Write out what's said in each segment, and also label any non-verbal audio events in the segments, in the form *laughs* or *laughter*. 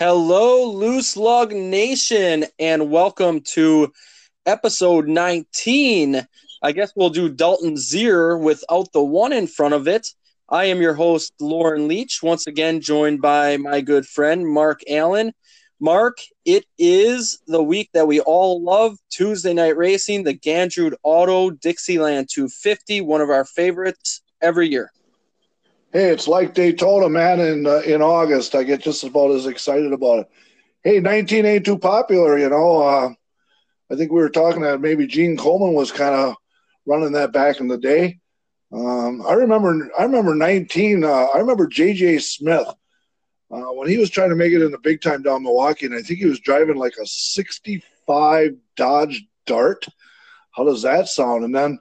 Hello, Loose Lug Nation, and welcome to episode 19. I guess we'll do Dalton Zehr without the one in front of it. I am your host, Lauren Leach, once again joined by my good friend, Mark Allen. Mark, it is the week that we all love Tuesday night racing, the Gandrud Auto Dixieland 250, one of our favorites every year. Hey, it's like Daytona, man. In uh, in August, I get just about as excited about it. Hey, 19 ain't too popular, you know. Uh, I think we were talking that maybe Gene Coleman was kind of running that back in the day. Um, I remember, I remember 19. Uh, I remember J.J. Smith uh, when he was trying to make it in the big time down Milwaukee, and I think he was driving like a 65 Dodge Dart. How does that sound? And then,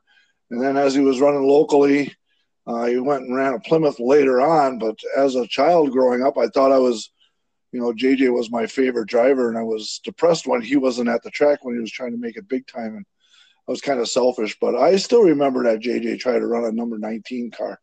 and then as he was running locally uh, he went and ran a Plymouth later on, but as a child growing up, I thought I was, you know, JJ was my favorite driver, and I was depressed when he wasn't at the track when he was trying to make it big time, and I was kind of selfish. But I still remember that JJ tried to run a number 19 car.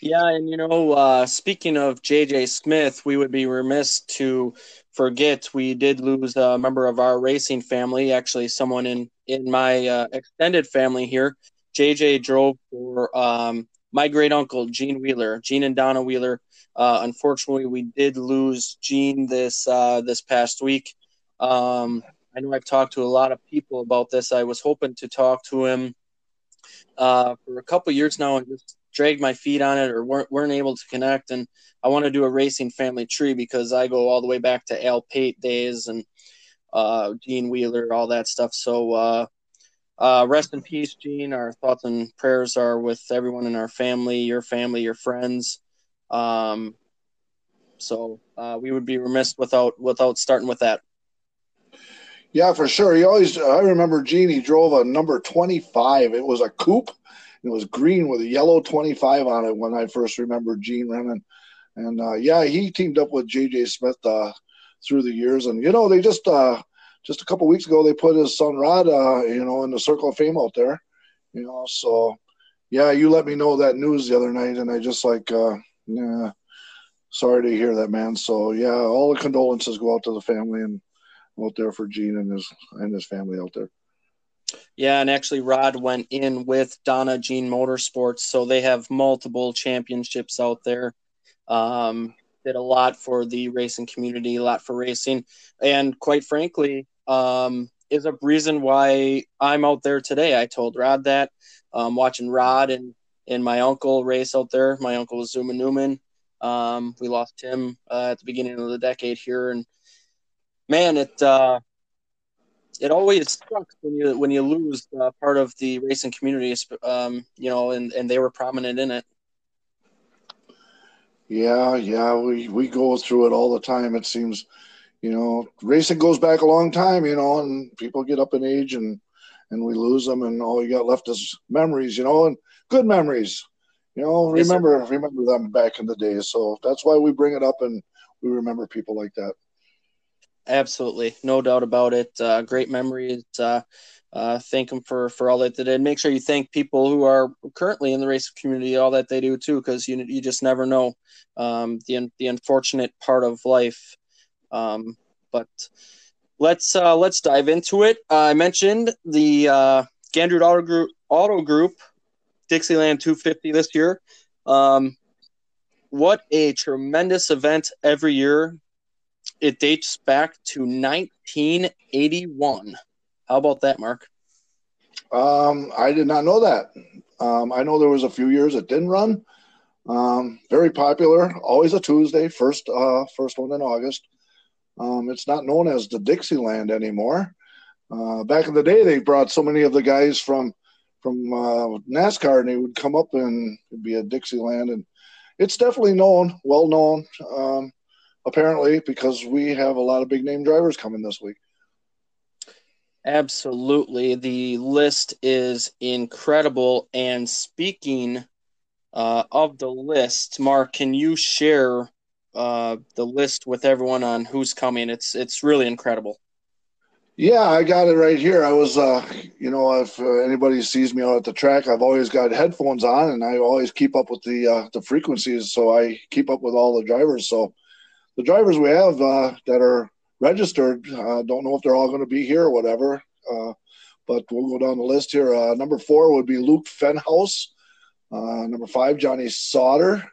Yeah, and you know, uh, speaking of JJ Smith, we would be remiss to forget we did lose a member of our racing family, actually, someone in in my uh, extended family here. JJ drove for um, my great uncle Gene Wheeler, Gene and Donna Wheeler. Uh, unfortunately, we did lose Gene this uh, this past week. Um, I know I've talked to a lot of people about this. I was hoping to talk to him uh, for a couple years now and just dragged my feet on it or weren't, weren't able to connect. And I want to do a racing family tree because I go all the way back to Al Pate days and uh, Gene Wheeler, all that stuff. So uh, rest in peace, Gene. Our thoughts and prayers are with everyone in our family, your family, your friends. Um, so uh, we would be remiss without without starting with that. Yeah, for sure. He always. I remember Gene. He drove a number twenty-five. It was a coupe. It was green with a yellow twenty-five on it when I first remember Gene running. And uh, yeah, he teamed up with J.J. Smith uh, through the years, and you know they just uh, just a couple weeks ago they put his son Rod, uh, you know, in the Circle of Fame out there, you know. So, yeah, you let me know that news the other night, and I just like, uh, yeah, sorry to hear that, man. So, yeah, all the condolences go out to the family and out there for Gene and his and his family out there. Yeah, and actually, Rod went in with Donna Gene Motorsports, so they have multiple championships out there. Um, did a lot for the racing community, a lot for racing, and quite frankly, um, is a reason why I'm out there today. I told Rod that um, watching Rod and and my uncle race out there. My uncle was Zuma Newman. Um, we lost him uh, at the beginning of the decade here, and man, it uh, it always sucks when you when you lose uh, part of the racing community. Um, you know, and and they were prominent in it. Yeah, yeah, we we go through it all the time. It seems you know, racing goes back a long time, you know, and people get up in age and and we lose them, and all you got left is memories, you know, and good memories. You know, remember yes, remember them back in the day. So that's why we bring it up and we remember people like that. Absolutely, no doubt about it. Uh, great memories. Uh, uh, thank them for for all that they did. Make sure you thank people who are currently in the racing community, all that they do too, because you you just never know um, the the unfortunate part of life um, but let's uh, let's dive into it. Uh, I mentioned the uh, Gandrud Auto Group, Auto Group Dixieland 250 this year. Um, what a tremendous event every year. It dates back to 1981. How about that, Mark? Um, I did not know that. Um, I know there was a few years it didn't run. Um, very popular, always a Tuesday, first uh, first one in August. Um, it's not known as the Dixieland anymore. Uh, back in the day, they brought so many of the guys from from uh, NASCAR, and they would come up and be a Dixieland, and it's definitely known, well known, um, apparently, because we have a lot of big name drivers coming this week. Absolutely, the list is incredible. And speaking uh, of the list, Mark, can you share uh, the list with everyone on who's coming. It's it's really incredible. Yeah, I got it right here. I was, uh, you know, if uh, anybody sees me out at the track, I've always got headphones on, and I always keep up with the uh, the frequencies, so I keep up with all the drivers. So the drivers we have uh, that are registered, uh, don't know if they're all going to be here or whatever. Uh, but we'll go down the list here. Uh, number four would be Luke Fenhaus. Uh, number five, Johnny Sauter.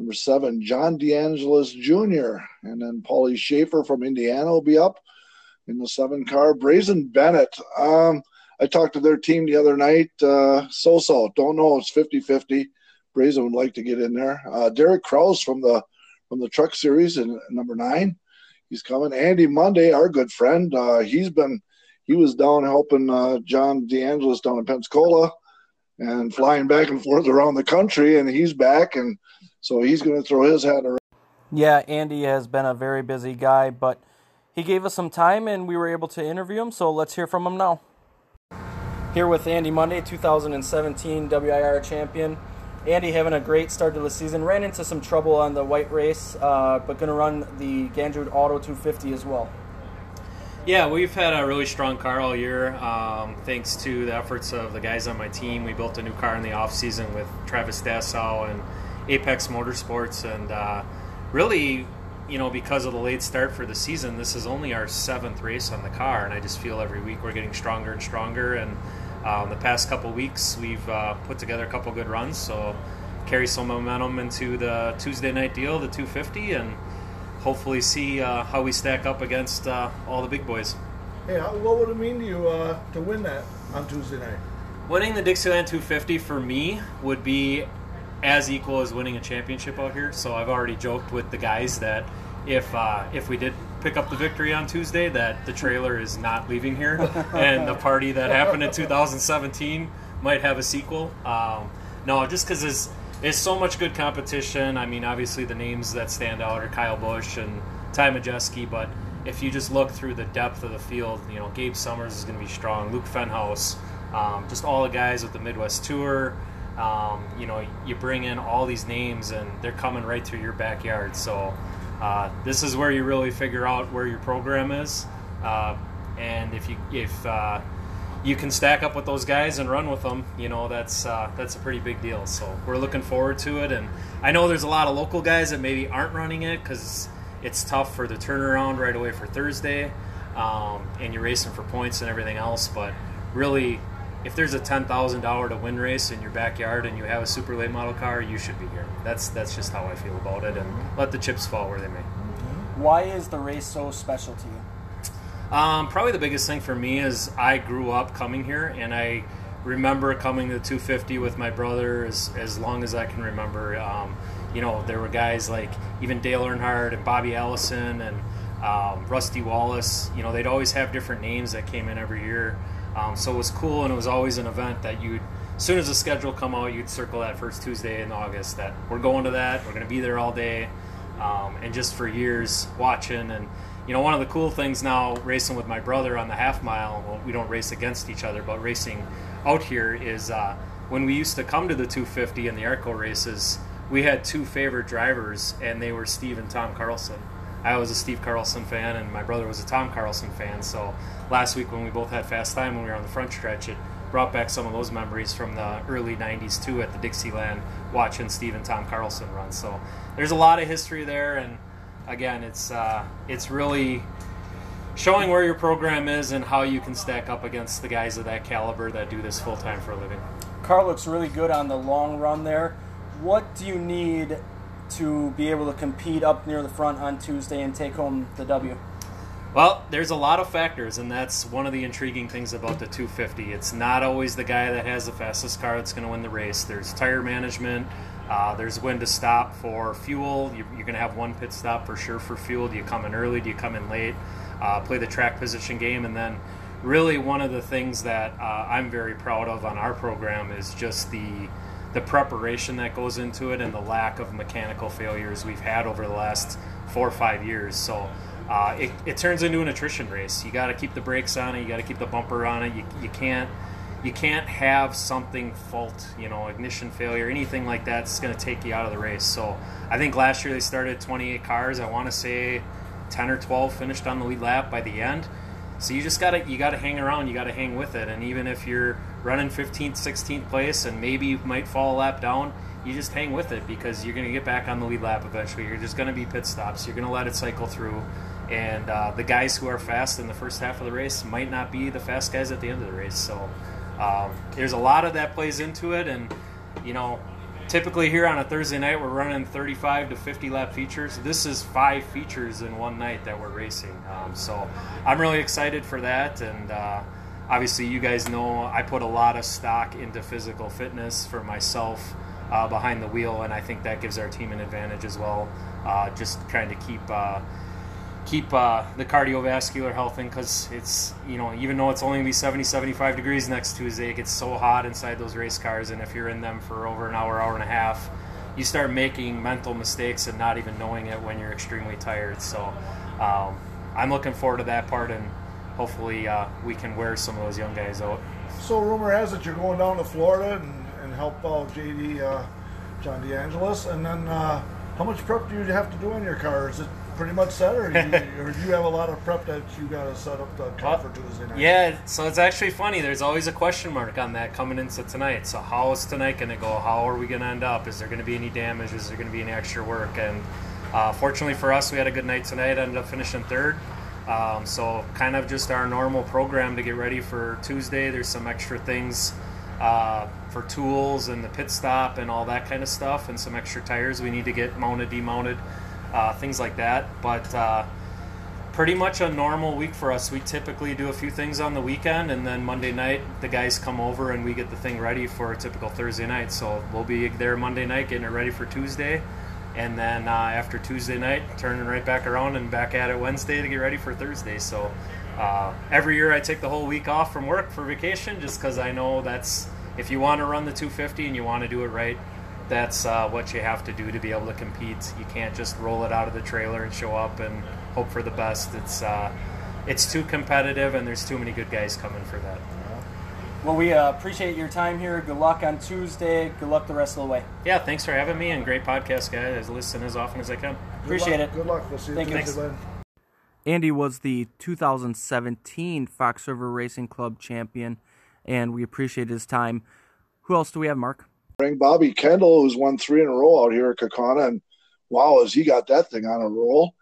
Number seven, John DeAngelis Jr. And then Paulie Schaefer from Indiana will be up in the seven car. Brazen Bennett. Um, I talked to their team the other night. Uh, so so. Don't know. It's 50 50. Brazen would like to get in there. Uh, Derek Kraus from the from the truck series in number nine. He's coming. Andy Monday, our good friend. Uh, he's been he was down helping uh, John DeAngelis down in Pensacola and flying back and forth around the country, and he's back, and so he's going to throw his hat around. Yeah, Andy has been a very busy guy, but he gave us some time, and we were able to interview him. So let's hear from him now. Here with Andy Monday, 2017 WIR champion. Andy having a great start to the season. Ran into some trouble on the white race, uh, but going to run the Gandrud Auto 250 as well. Yeah, we've had a really strong car all year. Um, thanks to the efforts of the guys on my team, we built a new car in the off season with Travis Dassow and Apex Motorsports, and uh, really, you know, because of the late start for the season, this is only our seventh race on the car, and I just feel every week we're getting stronger and stronger. And um, the past couple weeks, we've uh, put together a couple good runs, so carry some momentum into the Tuesday night deal, the 250, and hopefully see uh, how we stack up against uh, all the big boys. Hey, how, what would it mean to you uh, to win that on Tuesday night? Winning the Dixieland 250 for me would be as equal as winning a championship out here. So I've already joked with the guys that if uh, if we did pick up the victory on Tuesday, that the trailer is not leaving here, *laughs* and the party that happened in 2017 might have a sequel. Um, no, just because there's there's so much good competition. I mean, obviously the names that stand out are Kyle Busch and Ty Majeski, but if you just look through the depth of the field, you know, Gabe Summers is going to be strong, Luke Fenhaus, um, just all the guys with the Midwest Tour. Um, you know, you bring in all these names and they're coming right through your backyard. So uh, this is where you really figure out where your program is. Uh, and if you if uh, you can stack up with those guys and run with them, you know that's uh, that's a pretty big deal. So we're looking forward to it, and I know there's a lot of local guys that maybe aren't running it because it's tough for the turnaround right away for Thursday, um, and you're racing for points and everything else. But really, if there's a ten thousand dollar to win race in your backyard and you have a super late model car, you should be here. That's that's just how I feel about it, and let the chips fall where they may. Why is the race so special to you? Um, probably the biggest thing for me is I grew up coming here, and I remember coming to 250 with my brother as, as long as I can remember. Um, you know, there were guys like even Dale Earnhardt and Bobby Allison and um, Rusty Wallace. You know, they'd always have different names that came in every year. Um, so it was cool, and it was always an event that you'd, as soon as the schedule come out, you'd circle that first Tuesday in August that we're going to that, we're going to be there all day. Um, and just for years watching and you know, one of the cool things now racing with my brother on the half mile, well, we don't race against each other, but racing out here is uh, when we used to come to the 250 and the ARTGO races, we had two favorite drivers, and they were Steve and Tom Carlson. I was a Steve Carlson fan, and my brother was a Tom Carlson fan. So last week when we both had fast time when we were on the front stretch, it brought back some of those memories from the early 90s too at the Dixieland watching Steve and Tom Carlson run. So there's a lot of history there, and again, it's uh, it's really showing where your program is and how you can stack up against the guys of that caliber that do this full time for a living. Carl looks really good on the long run there. What do you need to be able to compete up near the front on Tuesday and take home the W? Well, there's a lot of factors, and that's one of the intriguing things about the 250. It's not always the guy that has the fastest car that's going to win the race. There's tire management, uh, there's when to stop for fuel. You're, you're going to have one pit stop for sure for fuel. Do you come in early? Do you come in late? Uh, play the track position game. And then, really, one of the things that uh, I'm very proud of on our program is just the the preparation that goes into it and the lack of mechanical failures we've had over the last four or five years. So. Uh, it, it turns into an attrition race. You got to keep the brakes on it. You got to keep the bumper on it. You, you can't you can't have something fault, you know, ignition failure, anything like that's going to take you out of the race. So I think last year they started 28 cars. I want to say 10 or 12 finished on the lead lap by the end. So you just gotta you gotta hang around. You gotta hang with it. And even if you're running 15th, 16th place, and maybe you might fall a lap down, you just hang with it because you're going to get back on the lead lap eventually. You're just going to be pit stops. You're going to let it cycle through. And uh, the guys who are fast in the first half of the race might not be the fast guys at the end of the race. So um, there's a lot of that plays into it. And, you know, typically here on a Thursday night, we're running 35 to 50 lap features. This is five features in one night that we're racing. Um, so I'm really excited for that. And, uh, obviously, you guys know I put a lot of stock into physical fitness for myself uh, behind the wheel, and I think that gives our team an advantage as well. Uh, just trying to keep uh, keep uh, the cardiovascular health in because it's you know even though it's only gonna be 70 75 degrees next Tuesday, it gets so hot inside those race cars, and if you're in them for over an hour, hour and a half, you start making mental mistakes and not even knowing it when you're extremely tired. So um, I'm looking forward to that part and hopefully uh, we can wear some of those young guys out. So rumor has it you're going down to Florida and, and help out JD uh, John DeAngelis, and then uh, how much prep do you have to do on your car? Is it pretty much set, or do you, or you have a lot of prep that you got to set up the car for Tuesday night? Yeah, so it's actually funny. There's always a question mark on that coming into tonight. So how is tonight going to go? How are we going to end up? Is there going to be any damage? Is there going to be any extra work? And uh, fortunately for us, we had a good night tonight. Ended up finishing third. Um, so kind of just our normal program to get ready for Tuesday. There's some extra things uh, for tools and the pit stop and all that kind of stuff, and some extra tires we need to get mounted, demounted, uh, things like that. But uh, pretty much a normal week for us. We typically do a few things on the weekend, and then Monday night the guys come over and we get the thing ready for a typical Thursday night. So we'll be there Monday night getting it ready for Tuesday and then uh, after Tuesday night, turning right back around and back at it Wednesday to get ready for Thursday. So uh, every year I take the whole week off from work for vacation, just because I know that's if you want to run the 250 and you want to do it right, that's uh, what you have to do to be able to compete. You can't just roll it out of the trailer and show up and hope for the best. It's uh, it's too competitive, and there's too many good guys coming for that. Well, we uh, appreciate your time here. Good luck on Tuesday. Good luck the rest of the way. Yeah, thanks for having me, and great podcast, guys. I listen as often as I can. Appreciate luck, it. Good luck. We'll see you Thank you. Tuesday, bud. Andy was the 2017 Fox River Racing Club champion, and we appreciate his time. Who else do we have, Mark? Bring Bobby Kendall, who's won three in a row out here at Kaukauna, and wow, has he got that thing on a roll?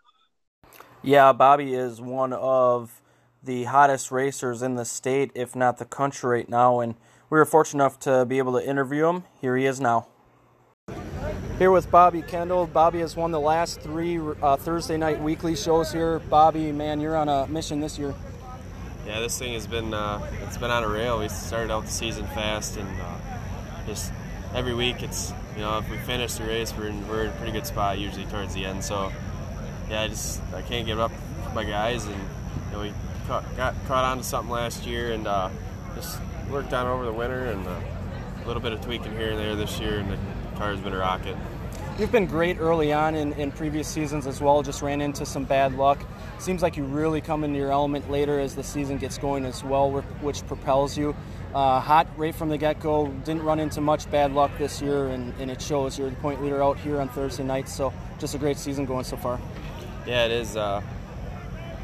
Yeah, Bobby is one of the hottest racers in the state, if not the country, right now, and we were fortunate enough to be able to interview him. Here he is now. Here with Bobby Kendall. Bobby has won the last three uh, Thursday night weekly shows here. Bobby, man, you're on a mission this year. Yeah, this thing has been uh, it's been on a rail. We started out the season fast, and uh, just every week it's you know if we finish the race, we're in, we're in a pretty good spot usually towards the end. So yeah, I just I can't give up my guys, and you know we caught, got caught on to something last year, and uh, just worked on over the winter, and uh, a little bit of tweaking here and there this year, and the car's been a rocket. You've been great early on in, in previous seasons as well, just ran into some bad luck. Seems like you really come into your element later as the season gets going as well, which propels you. Uh, hot right from the get go, didn't run into much bad luck this year, and, and it shows. You're the point leader out here on Thursday night, so just a great season going so far. Yeah, it is. Uh,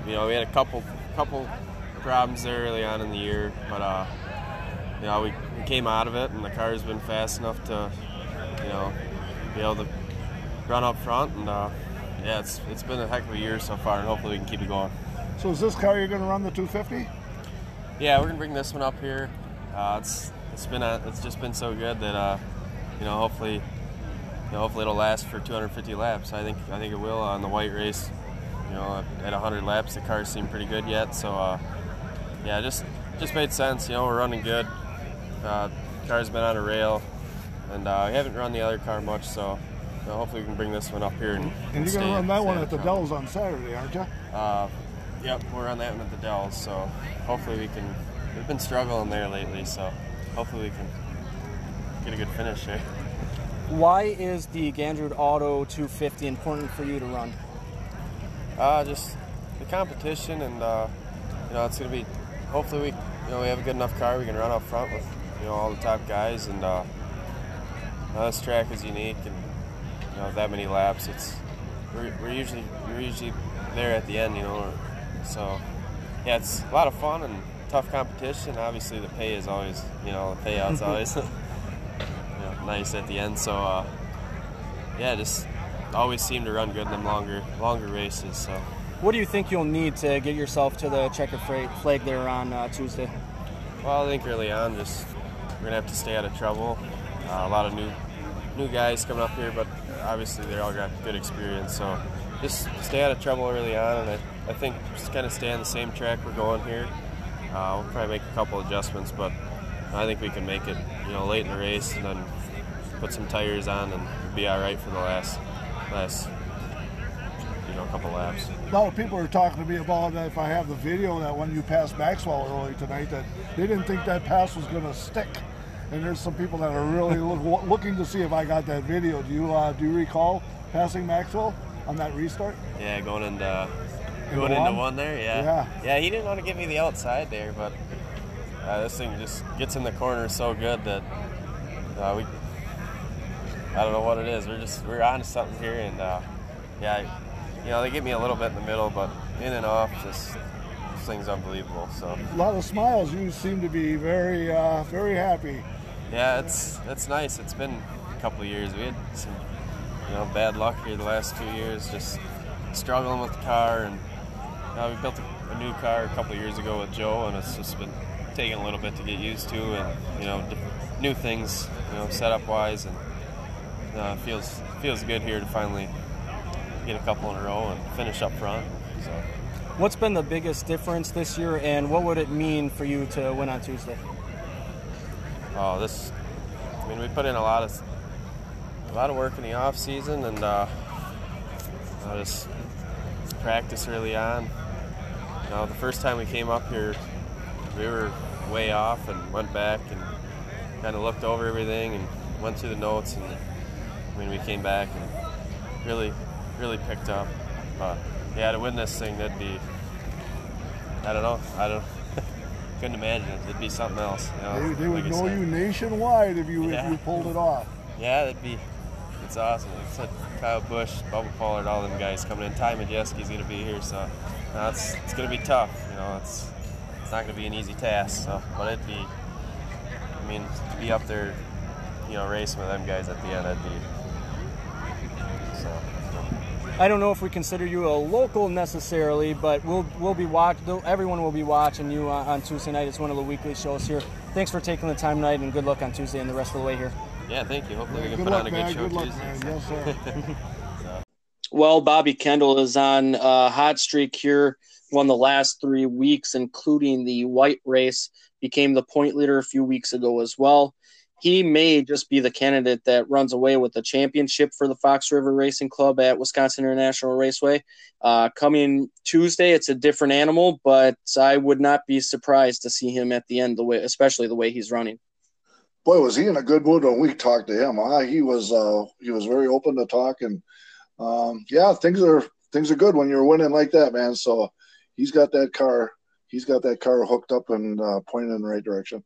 you know, we had a couple couple problems there early on in the year, but uh, you know, we, we came out of it, and the car's been fast enough to, you know, be able to run up front, and uh, yeah, it's it's been a heck of a year so far, and hopefully we can keep it going. So is this car you're going to run the 250? Yeah, we're gonna bring this one up here. Uh, it's it's been a, it's just been so good that uh, you know hopefully you know, hopefully it'll last for 250 laps. I think I think it will on the white race. You know, at 100 laps, the cars seem pretty good yet. So uh, yeah, just just made sense. You know, we're running good. Uh, car's been on a rail, and uh, we haven't run the other car much. So you know, hopefully we can bring this one up here. And, And you're stay- going to run that one at the. Dells on Saturday, aren't you? Uh, yep, we're on that one at the Dells, so hopefully we can. We've been struggling there lately, so hopefully we can get a good finish here. Why is the Gandrud Auto 250 important for you to run? Uh, just the competition, and uh, you know it's gonna be. Hopefully we, you know, we have a good enough car we can run up front with, you know, all the top guys, and uh, uh, this track is unique, and you know that many laps. It's we're, we're usually we're usually there at the end, you know. So yeah, it's a lot of fun and tough competition. Obviously, the pay is always, you know, the payout's *laughs* always. *laughs* yeah. nice at the end. So uh, yeah, just always seem to run good in them longer longer races. So. What do you think you'll need to get yourself to the checker freight flag there on uh, Tuesday? Well, I think early on, just we're gonna have to stay out of trouble. Uh, a lot of new new guys coming up here, but obviously they all got good experience. So just stay out of trouble early on, and I, I think just kind of stay on the same track we're going here. Uh, we'll probably make a couple adjustments, but I think we can make it, you know, late in the race, and then put some tires on and be all right for the last last you know couple laps. A lot of people are talking to me about if I have the video that when you passed Maxwell early tonight that they didn't think that pass was going to stick. And there's some people that are really *laughs* look, looking to see if I got that video. Do you uh, do you recall passing Maxwell on that restart? Yeah, going into going into one? one there. Yeah. yeah, yeah. He didn't want to give me the outside there, but uh, this thing just gets in the corner so good that uh, we I don't know what it is. We're just we're on to something here, and uh, yeah, you know they get me a little bit in the middle, but in and off, just this thing's unbelievable. So a lot of smiles. You seem to be very uh, very happy. Yeah, it's it's nice. It's been a couple of years. We had some you know bad luck here the last two years, just struggling with the car, and we built a, a, new car a couple of years ago with Joe, and it's just been taking a little bit to get used to, and you know new things, you know setup wise and uh, feels feels good here to finally get a couple in a row and finish up front. So. What's been the biggest difference this year, and what would it mean for you to win on Tuesday? Oh, this. I mean, we put in a lot of a lot of work in the off season, and uh, I just practice early on. Know, the first time we came up here, we were way off and went back and kind of looked over everything and went through the notes and I mean, we came back and really, really picked up. But yeah, to win this thing, that'd be, I don't know, I don't, *laughs* couldn't imagine it. It'd be something else. You know, they, they would know you nationwide if you yeah. if you pulled it off. Yeah, that'd be, it's awesome. It's like Kyle Busch, Bubba Pollard, all them guys coming in. Ty Majeski's going to be here, so no, it's it's going to be tough. You know, it's it's not going to be an easy task. So, but it'd be, I mean, to be up there, you know, racing with them guys at the end, that'd be I don't know if we consider you a local necessarily, but we'll we'll be watch. Everyone will be watching you on, on Tuesday night. It's one of the weekly shows here. Thanks for taking the time tonight, and good luck on Tuesday and the rest of the way here. Yeah, thank you. Hopefully we can good put luck, on a good man. show good Tuesday. Luck, yes, sir. *laughs* Well, Bobby Kendall is on a hot streak here. Won the last three weeks, including the white race. Became the point leader a few weeks ago as well he may just be the candidate that runs away with the championship for the Fox River Racing Club at Wisconsin International Raceway. Uh, coming Tuesday, it's a different animal, but I would not be surprised to see him at the end, the way, especially the way he's running. Boy, was he in a good mood when we talked to him. Huh? He was uh, he was very open to talk, and um, yeah, things are things are good when you're winning like that, man. So he's got that car, he's got that car hooked up and uh, pointed in the right direction.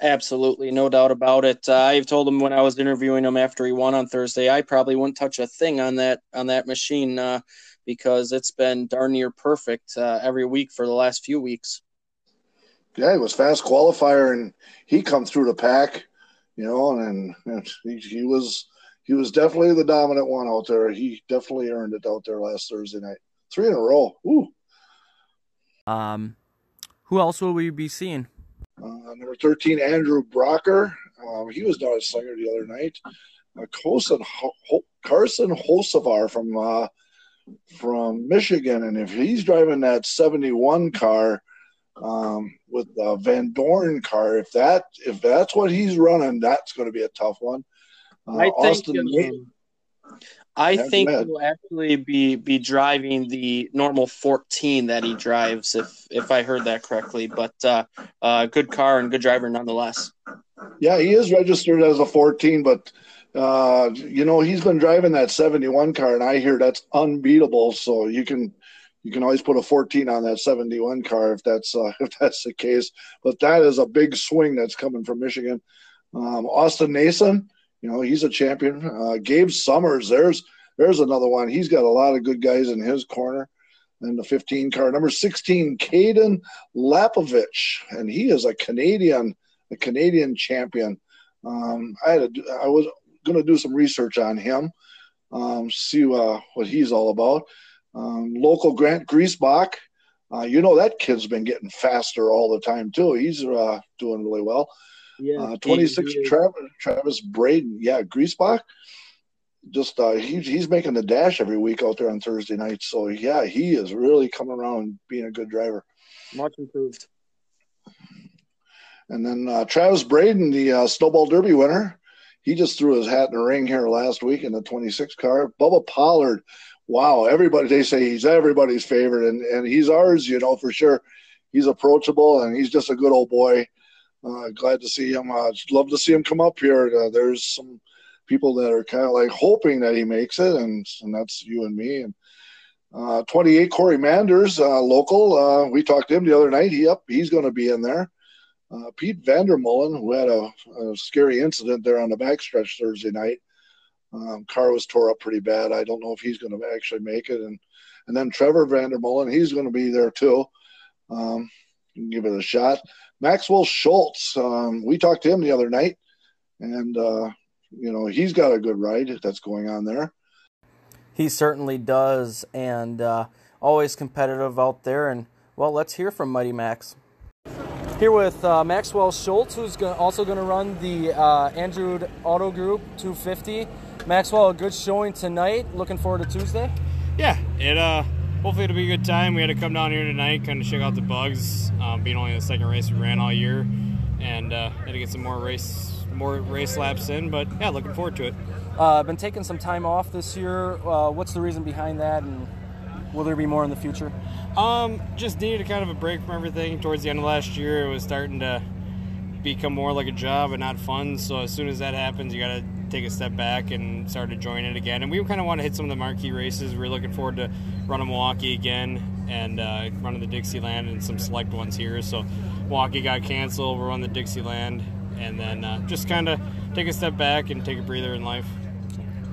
Absolutely, no doubt about it. Uh, I've told him when I was interviewing him after he won on Thursday, I probably wouldn't touch a thing on that on that machine uh, because it's been darn near perfect uh, every week for the last few weeks. Yeah, he was fast qualifier, and he come through the pack, you know, and, and he, he was he was definitely the dominant one out there. He definitely earned it out there last Thursday night, three in a row. Ooh. Um, who else will we be seeing? Uh, number 13, Andrew Brocker. Um, he was not a Slinger the other night. Uh, Carson, Ho- Carson Hocevar from uh, from Michigan, and if he's driving that 71 car um, with the Van Dorn car, if that if that's what he's running, that's going to be a tough one. Uh, I think Austin um, I think he'll actually be be driving the normal 14 that he drives, if if I heard that correctly. But uh, uh, good car and good driver nonetheless. Yeah, he is registered as a 14, but uh, you know he's been driving that 71 car, and I hear that's unbeatable. So you can you can always put a 14 on that 71 car if that's uh, *laughs* if that's the case. But that is a big swing that's coming from Michigan. Um, Austin Nason you know, he's a champion. Uh, Gabe Summers, there's there's another one. He's got a lot of good guys in his corner. And the 15 car, number 16, Caden Lapcevich, and he is a Canadian, a Canadian champion. Um, I had a, I was going to do some research on him, um, see uh, what he's all about. Um, local Grant Griesbach, uh, you know that kid's been getting faster all the time too. He's uh, doing really well. Yeah, uh, 26 Travis, Travis Braden. Yeah, Griesbach. Just uh, he's he's making the dash every week out there on Thursday nights. So yeah, he is really coming around being a good driver. Much improved. And then uh, Travis Braden, the uh, Snowball Derby winner, he just threw his hat in the ring here last week in the 26 car. Bubba Pollard, wow, everybody they say he's everybody's favorite, and and he's ours, you know for sure. He's approachable and he's just a good old boy. Uh, glad to see him. Uh, love to see him come up here. Uh, there's some people that are kind of like hoping that he makes it, and and that's you and me. And uh, 28 Corey Manders, uh, local. Uh, we talked to him the other night. He up. He's going to be in there. Uh, Pete Vandermolen, who had a, a, scary incident there on the backstretch Thursday night. Um, car was tore up pretty bad. I don't know if he's going to actually make it. And and then Trevor Vandermolen, he's going to be there too. Um, give it a shot. Maxwell Schultz, um, we talked to him the other night, and uh, you know he's got a good ride that's going on there. He certainly does, and uh, always competitive out there. And well, let's hear from Mighty Max. Here with uh, Maxwell Schultz, who's go- also going to run the uh, Gandrud Auto Group 250. Maxwell, a good showing tonight. Looking forward to Tuesday. Yeah, it uh, hopefully it'll be a good time. We had to come down here tonight, kind of check out the bugs. Um, being only the second race we ran all year, and uh, had to get some more race more race laps in. But yeah, looking forward to it. Uh, been taking some time off this year. Uh, what's the reason behind that, and will there be more in the future? Um, just needed a kind of a break from everything. Towards the end of last year, it was starting to become more like a job and not fun. So as soon as that happens, you got to take a step back and start enjoying it again. And we kind of want to hit some of the marquee races. We're looking forward to running Milwaukee again and uh, running the Dixieland and some select ones here. So Milwaukee got canceled. We're on the Dixieland, and then uh, just kind of take a step back and take a breather in life.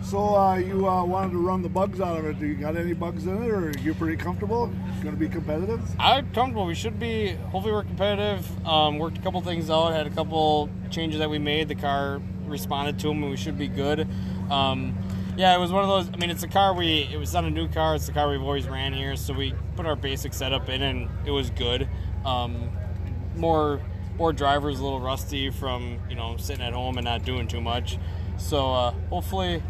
So uh, you uh, wanted to run the bugs out of it. Do you got any bugs in it, or are you pretty comfortable? Going to be competitive? I'm comfortable. We should be. Hopefully, we're competitive. Um, worked a couple things out. Had a couple changes that we made. The car responded to them, and we should be good. Um, yeah, it was one of those. I mean, it's a car we. It was not a new car. It's the car we've always ran here. So we put our basic setup in, and it was good. Um, more more drivers a little rusty from you know sitting at home and not doing too much. So uh, hopefully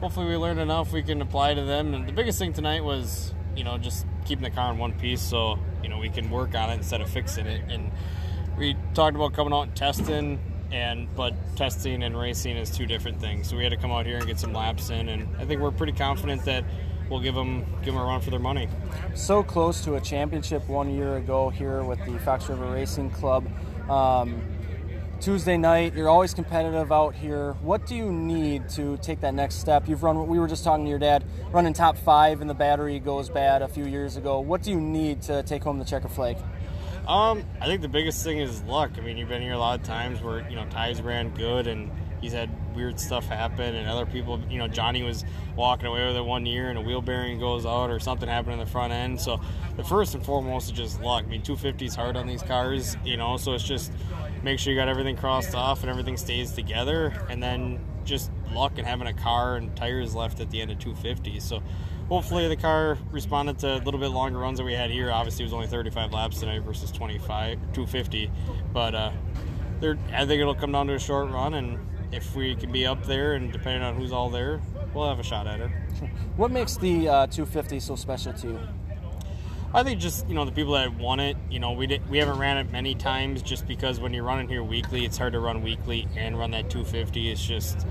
hopefully we learned enough we can apply to them. And the biggest thing tonight was, you know, just keeping the car in one piece so, you know, we can work on it instead of fixing it. And we talked about coming out and testing and but testing and racing is two different things. So we had to come out here and get some laps in and I think we're pretty confident that we'll give them give them a run for their money. So close to a championship one year ago here with the Fox River Racing Club. Um, Tuesday night. You're always competitive out here. What do you need to take that next step? You've run. We were just talking to your dad, running top five, and the battery goes bad a few years ago. What do you need to take home the checker flag? Um, I think the biggest thing is luck. I mean, you've been here a lot of times where you know ties ran good and he's had weird stuff happen and other people you know johnny was walking away with it one year and a wheel bearing goes out or something happened in the front end. So the first and foremost is just luck. I mean 250 is hard on these cars you know so it's just make sure you got everything crossed off and everything stays together and then just luck and having a car and tires left at the end of 250 so hopefully the car responded to a little bit longer runs that we had here obviously it was only 35 laps tonight versus 25 250 but uh, I think it'll come down to a short run and if we can be up there and depending on who's all there, we'll have a shot at it. *laughs* What makes the uh, 250 so special to you? I think just you know the people that won it. You know we did, we haven't ran it many times just because when you're running here weekly, it's hard to run weekly and run that 250. It's just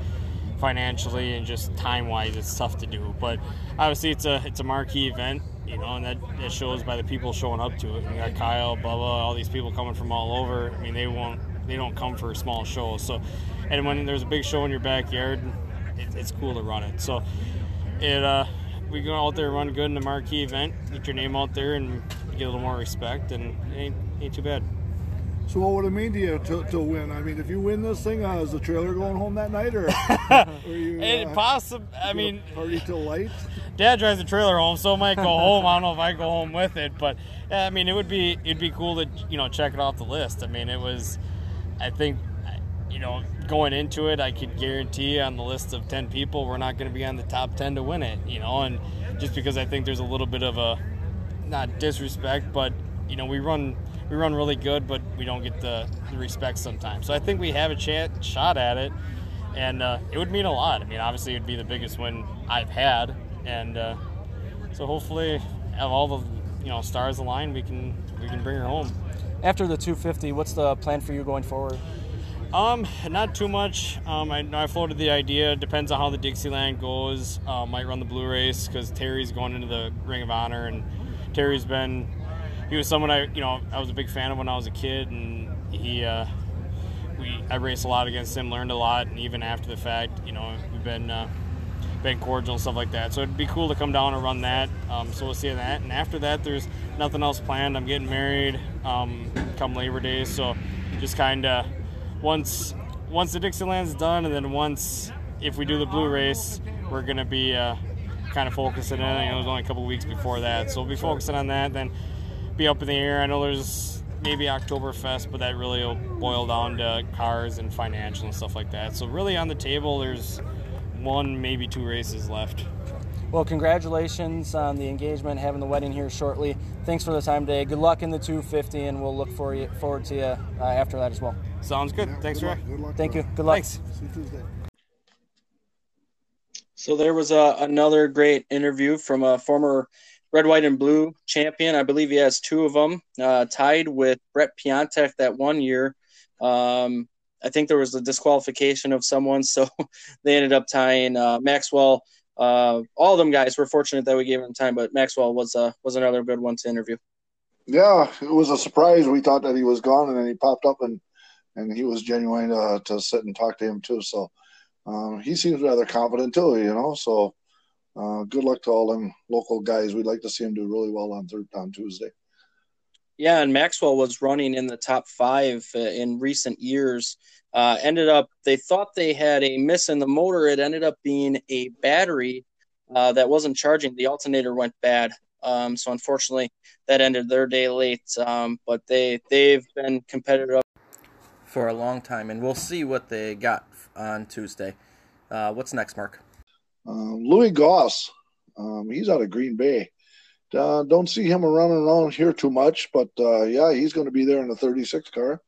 financially and just time wise, it's tough to do. But obviously, it's a it's a marquee event. You know, and that, that shows by the people showing up to it. You got Kyle, Bubba, all these people coming from all over. I mean, they won't they don't come for small show. So and when there's a big show in your backyard, it, it's cool to run it. So it uh, we go out there, run good in the marquee event, get your name out there, and get a little more respect, and it ain't, ain't too bad. So what would it mean to you to, to win? I mean, if you win this thing, uh, is the trailer going home that night, or, *laughs* or you? Uh, possible. I mean, party till late. Dad drives the trailer home, so it might go home. I don't know if I go home with it, but yeah, I mean, it would be it'd be cool to you know check it off the list. I mean, it was, I think you know, going into it, I could guarantee on the list of 10 people, we're not going to be on the top 10 to win it, you know, and just because I think there's a little bit of a, not disrespect, but, you know, we run we run really good, but we don't get the, the respect sometimes. So I think we have a chat, shot at it, and uh, it would mean a lot. I mean, obviously, it would be the biggest win I've had, and uh, so hopefully, have all the you know stars aligned, we can we can bring her home. After the 250, what's the plan for you going forward? Um, not too much. Um, I, I floated the idea. Depends on how the Dixieland goes. Uh, might run the blue race because Terry's going into the Ring of Honor, and Terry's been he was someone I you know I was a big fan of when I was a kid, and he uh, we I raced a lot against him, learned a lot, and even after the fact, you know we've been uh, been cordial and stuff like that. So it'd be cool to come down and run that. Um, so we'll see that. And after that, there's nothing else planned. I'm getting married um, come Labor Day, so just kind of once once the Dixieland's done, and then once if we do the blue race, we're gonna be uh, kind of focusing know, it was only a couple weeks before that, so we'll be focusing on that. Then be up in the air. I know there's maybe Oktoberfest, but that really will boil down to cars and financial and stuff like that. So really on the table, there's one, maybe two races left. Well, congratulations on the engagement, having the wedding here shortly. Thanks for the time today. Good luck in the 250, and we'll look for you, forward to you uh, after that as well. Sounds good. Yeah, Thanks, good Ray. luck. Good luck, Thank Ray. you. Good luck. Thanks. See you Tuesday. So there was a, another great interview from a former red, white, and blue champion. I believe he has two of them, uh, tied with Brett Piontek that one year. Um, I think there was a disqualification of someone, so *laughs* they ended up tying uh, Maxwell. Uh, all of them guys were fortunate that we gave them time, but Maxwell was uh, was another good one to interview. Yeah, it was a surprise. We thought that he was gone, and then he popped up, and and he was genuine uh, to sit and talk to him too. So um, he seems rather confident too, you know. So uh, good luck to all them local guys. We'd like to see them do really well on third on Tuesday. Yeah, and Maxwell was running in the top five uh, in recent years. Uh, ended up, they thought they had a miss in the motor. It ended up being a battery uh, that wasn't charging. The alternator went bad. Um, so unfortunately, that ended their day late. Um, but they they've been competitive for a long time, and we'll see what they got on Tuesday. Uh, what's next, Mark? Um, Louis Goss, um, he's out of Green Bay. Uh, don't see him running around here too much, but uh, yeah, he's going to be there in the 36 car.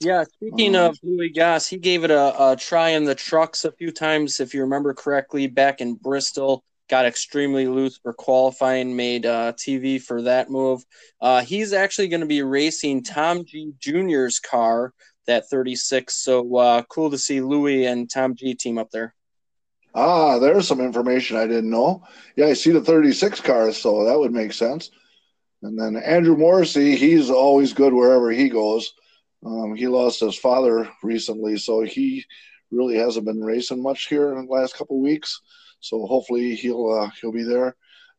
Yeah, speaking Um, of Louis Goss, he gave it a, a try in the trucks a few times, if you remember correctly, back in Bristol. Got extremely loose for qualifying, made uh, TV for that move. Uh, he's actually going to be racing Tom G Jr.'s car, that 36. So uh, cool to see Louis and Tom G team up there. Ah, there's some information I didn't know. Yeah, I see the 36 cars, so that would make sense. And then Andrew Morrissey, he's always good wherever he goes. Um, he lost his father recently, so he really hasn't been racing much here in the last couple weeks. So hopefully he'll uh, he'll be there.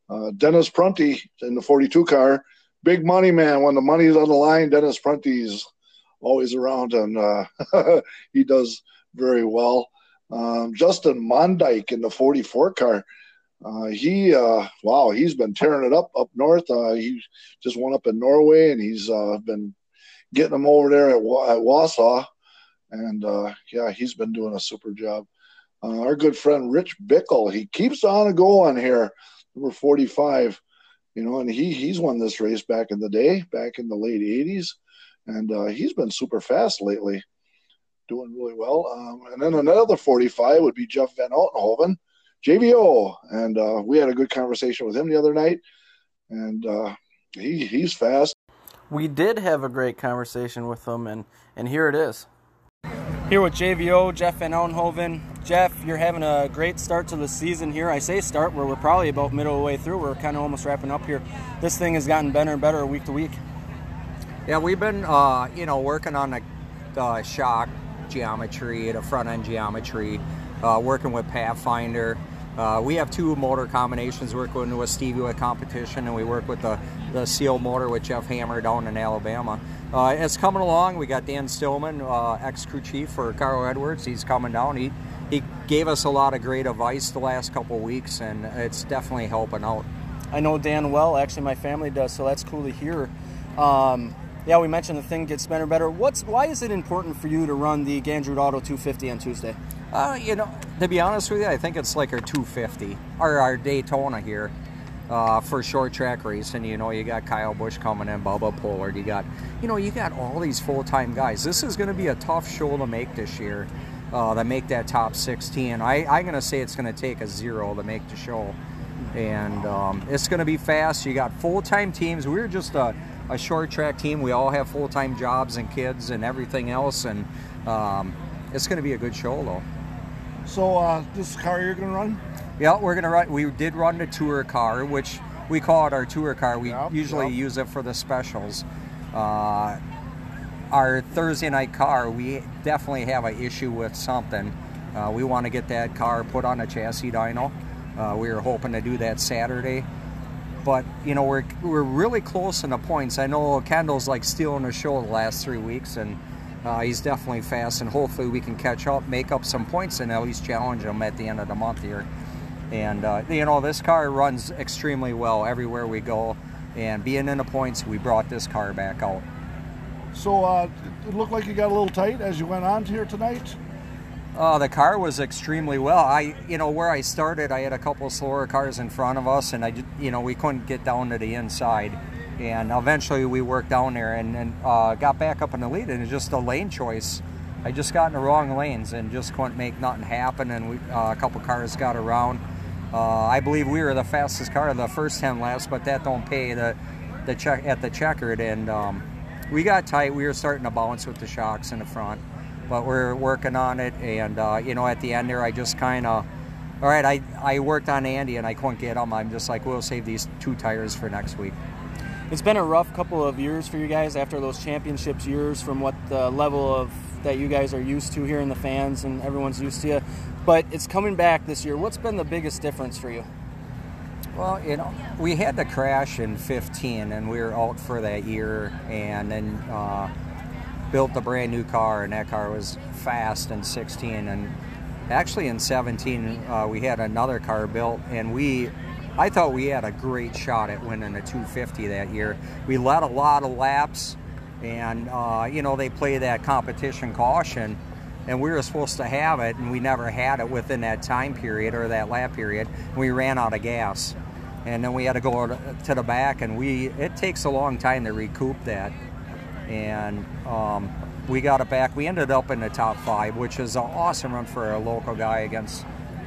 Uh, Dennis Prunty in the 42 car, big money man. When the money's on the line, Dennis Prunty's always around, and uh, *laughs* he does very well. Um, Justin Mondeik in the 44 car. Uh, he, uh, wow, he's been tearing it up up north. Uh, he just went up in Norway and he's uh, been getting them over there at, at Wausau. And uh, yeah, he's been doing a super job. Uh, our good friend Rich Bickle, he keeps on going here, number 45. You know, and he he's won this race back in the day, back in the late 80s. And he's been super fast lately doing really well. Um, and then another 45 would be Jeff Van Altenhoven, JVO. And uh, we had a good conversation with him the other night. And uh, he he's fast. We did have a great conversation with him, and, and here it is. Here with JVO, Jeff Van Altenhoven. Jeff, you're having a great start to the season here. I say start where we're probably about middle of the way through. We're kind of almost wrapping up here. This thing has gotten better and better week to week. Yeah, we've been, uh, you know, working on the uh, shock geometry, the front end geometry, uh, working with Pathfinder. Uh, we have two motor combinations working with Stevie with competition, and we work with the, the seal motor with Jeff Hammer down in Alabama. Uh, it's coming along. We got Dan Stillman, uh, ex crew chief for Carl Edwards. He's coming down. He he gave us a lot of great advice the last couple weeks, and it's definitely helping out. I know Dan well. Actually, my family does, so that's cool to hear. Um, Yeah, we mentioned the thing gets better and better. What's why is it important for you to run the Gandrud Auto 250 on Tuesday? Uh, you know, to be honest with you, I think it's like our 250 or our Daytona here uh, for short track racing. You know, you got Kyle Busch coming in, Bubba Pollard. You got, you know, you got all these full time guys. This is going to be a tough show to make this year. Uh, to make that top 16, I, I'm going to say it's going to take a zero to make the show, and um, it's going to be fast. You got full time teams. We're just a, a short track team. We all have full time jobs and kids and everything else, and um, it's going to be a good show though. So uh, this car you're going to run? Yeah, we're gonna run. We did run the tour car, which we call it our tour car. We Yep, usually yep. use it for the specials. Uh, our Thursday night car, we definitely have an issue with something. Uh, we want to get that car put on a chassis dyno. Uh, we were hoping to do that Saturday, but you know we're we're really close in the points. I know Kendall's like stealing the show the last three weeks, and uh, he's definitely fast. And hopefully we can catch up, make up some points, and at least challenge him at the end of the month here. And uh, you know this car runs extremely well everywhere we go. And being in the points, we brought this car back out. So uh, it looked like you got a little tight as you went on here tonight. Uh, the car was extremely well. I, you know, where I started, I had a couple slower cars in front of us, and I, you know, we couldn't get down to the inside. And eventually, we worked down there and, and uh, got back up in the lead. And it's just a lane choice. I just got in the wrong lanes and just couldn't make nothing happen. And we, uh, a couple cars got around. Uh, I believe we were the fastest car of the first ten laps, but that don't pay the, the check at the checkered. And um, we got tight. We were starting to bounce with the shocks in the front but we're working on it. And uh, you know, at the end there, I just kind of, all right, I I worked on Andy and I couldn't get him. I'm just like, we'll save these two tires for next week. It's been a rough couple of years for you guys after those championships years from what the level of that you guys are used to here in the fans and everyone's used to you. But it's coming back this year. What's been the biggest difference for you? Well, you know, we had the crash in 15, and we were out for that year, and then uh, built the brand new car, and that car was fast in 16, and actually in 17 uh, we had another car built, and we, I thought we had a great shot at winning a 250 that year. We led a lot of laps, and uh, you know they play that competition caution, and we were supposed to have it, and we never had it within that time period or that lap period. We ran out of gas, and then we had to go to the back, and we it takes a long time to recoup that and um, we got it back. We ended up in the top five, which is an awesome run for a local guy against,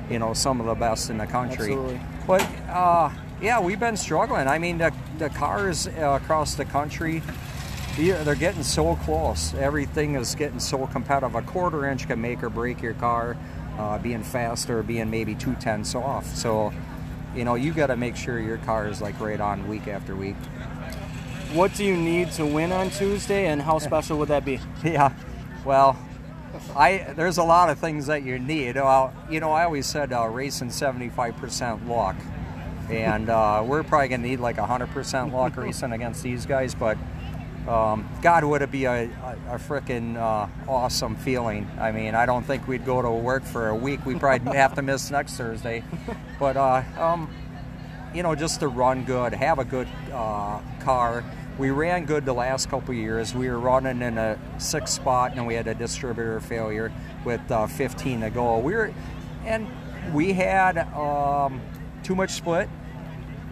you know, some of the best in the country. Absolutely. But uh, yeah, we've been struggling. I mean, the, the cars uh, across the country, they're getting so close. Everything is getting so competitive. A quarter inch can make or break your car, uh, being faster, being maybe two tenths off. So, you know, you got to make sure your car is like right on week after week. What do you need to win on Tuesday, and how *laughs* special would that be? Yeah, well, I there's a lot of things that you need. Well, you know, I always said uh, racing 75% luck, and uh, we're probably gonna need like 100% luck *laughs* racing against these guys. But um, God, would it be a, a, a freaking uh, awesome feeling? I mean, I don't think we'd go to work for a week. We probably have to miss next Thursday, *laughs* but uh, um, you know, just to run good, have a good uh, car. We ran good the last couple years. We were running in a sixth spot, and we had a distributor failure with uh, 15 to go. We were, and we had um, too much split,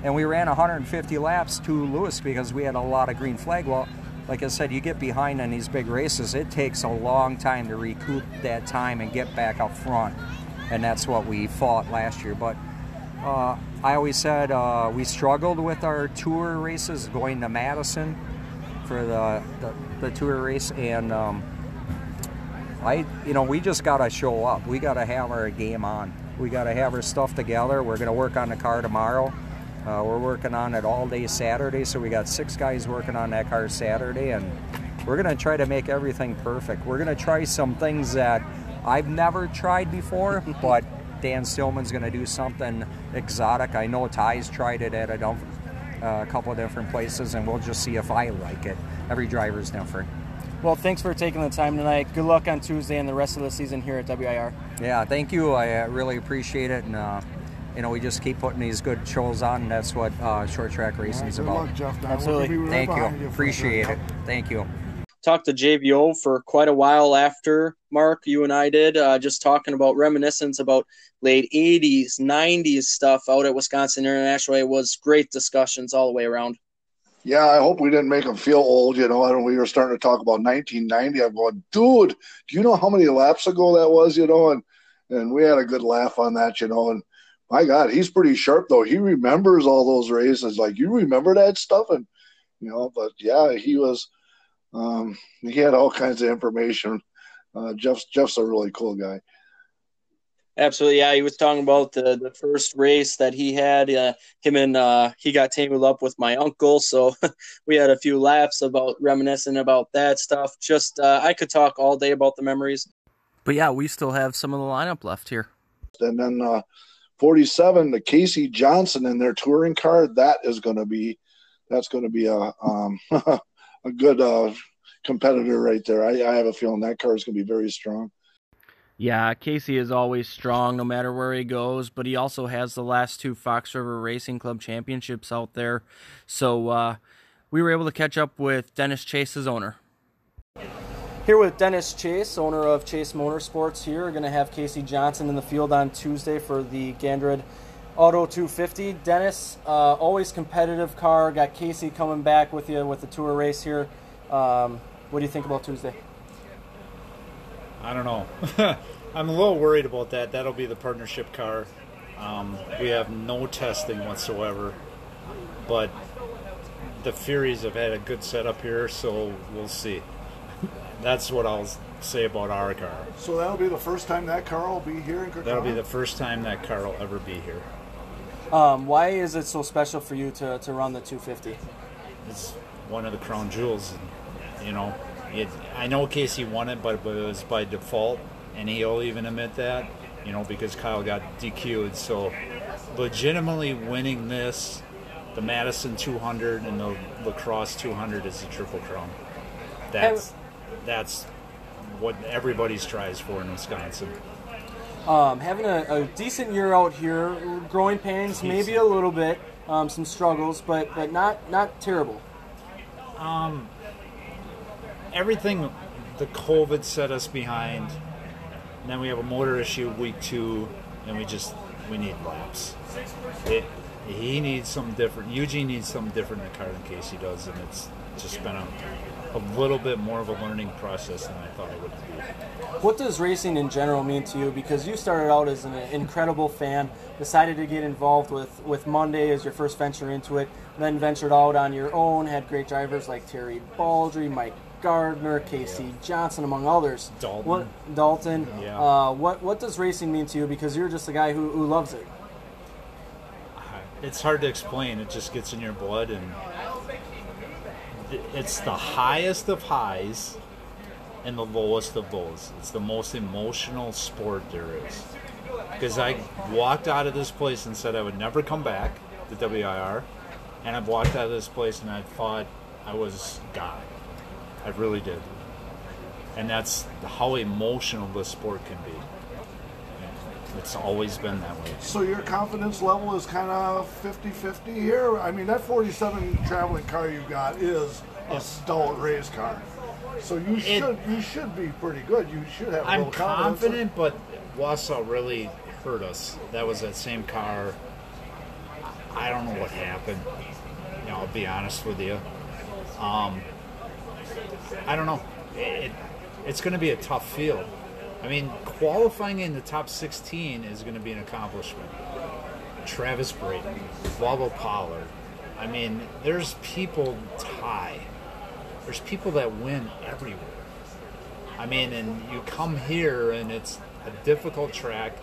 and we ran 150 laps to Lewis because we had a lot of green flag. Well, like I said, you get behind in these big races, it takes a long time to recoup that time and get back up front, and that's what we fought last year. But uh, I always said uh, we struggled with our tour races going to Madison for the, the, the tour race, and um, I, you know, we just got to show up. We got to have our game on. We got to have our stuff together. We're going to work on the car tomorrow. Uh, we're working on it all day Saturday, so we got six guys working on that car Saturday, and we're going to try to make everything perfect. We're going to try some things that I've never tried before, *laughs* but Dan Stillman's going to do something exotic. I know Ty's tried it at a, dump, uh, a couple of different places, and we'll just see if I like it. Every driver's different. Well, thanks for taking the time tonight. Good luck on Tuesday and the rest of the season here at WIR. Yeah, thank you. I uh, really appreciate it, and uh, you know, we just keep putting these good shows on, and that's what uh, short track racing is Good about. luck, Jeff. Now, we're Absolutely. right Thank behind you. Appreciate it. Thank you. Talked to JVO for quite a while after Mark, you and I did, uh, just talking about reminiscence about late 80s, 90s stuff out at Wisconsin International. It was great discussions all the way around. Yeah, I hope we didn't make him feel old. You know, and we were starting to talk about 1990. I'm going, dude, do you know how many laps ago that was? You know, and and we had a good laugh on that. You know, and my God, he's pretty sharp though. He remembers all those races. Like you remember that stuff, and you know, but yeah, he was. Um, he had all kinds of information. Uh, Jeff's Jeff's a really cool guy. Absolutely, yeah. He was talking about the, the first race that he had. Uh, him and uh, he got tangled up with my uncle, so *laughs* we had a few laughs about reminiscing about that stuff. Just uh, I could talk all day about the memories. But yeah, we still have some of the lineup left here. And then uh, 47, the Casey Johnson in their touring car. That is going to be that's going to be a um, *laughs* a good uh, competitor right there. I, I have a feeling that car is going to be very strong. Yeah, Casey is always strong no matter where he goes, but he also has the last two Fox River Racing Club championships out there. So uh, we were able to catch up with Dennis Chase's owner. Here with Dennis Chase, owner of Chase Motorsports. Here, we're going to have Casey Johnson in the field on Tuesday for the Gandrud Auto 250. Dennis, uh, always competitive car. Got Casey coming back with you with the tour race here. Um, what do you think about Tuesday? I don't know. *laughs* I'm a little worried about that. That'll be the partnership car. Um, we have no testing whatsoever, but the Furies have had a good setup here, so we'll see. *laughs* That's what I'll say about our car. So that'll be the first time that car will be here in Kaukauna. That'll be the first time that car will ever be here. Um, why is it so special for you to, to run the 250? It's one of the crown jewels. You know, it, I know Casey won it, but, but it was by default, and he'll even admit that. You know, because Kyle got DQ'd. So, legitimately winning this, the Madison 200 and the Lacrosse 200 is a triple crown. That's that's what everybody strives for in Wisconsin. Um, having a, a decent year out here, growing pains, maybe a little bit, um, some struggles, but but not not terrible. Um, everything, the COVID set us behind. And then we have a motor issue week two, and we just we need laps. It, he needs something different. Eugene needs something different in the car than Casey does, and it's just been a, a little bit more of a learning process than I thought it would be. What does racing in general mean to you? Because you started out as an incredible fan, decided to get involved with, with Mondeik as your first venture into it, then ventured out on your own, had great drivers like Terry Baldry, Mike Gardner, Casey Johnson, among others. Dalton. What, Dalton. Yeah. Uh, what, what does racing mean to you? Because you're just a guy who, who loves it. It's hard to explain. It just gets in your blood, and it's the highest of highs and the lowest of lows. It's the most emotional sport there is. Because I walked out of this place and said I would never come back to WIR, and I've walked out of this place and I thought I was God. I really did. And that's how emotional this sport can be. It's always been that way. So your confidence level is kind of 50-50 here. I mean, that 47 traveling car you got is a stout race car. So you should you should be pretty good. You should have. a I'm little confidence. confident, but Wausau really hurt us. That was that same car. I don't know what happened. You know, I'll be honest with you. Um, I don't know. It, it's going to be a tough field. I mean, qualifying in the top 16 is going to be an accomplishment. Travis Braden, Bubba Pollard. I mean, there's people tie. There's people that win everywhere. I mean, and you come here and it's a difficult track.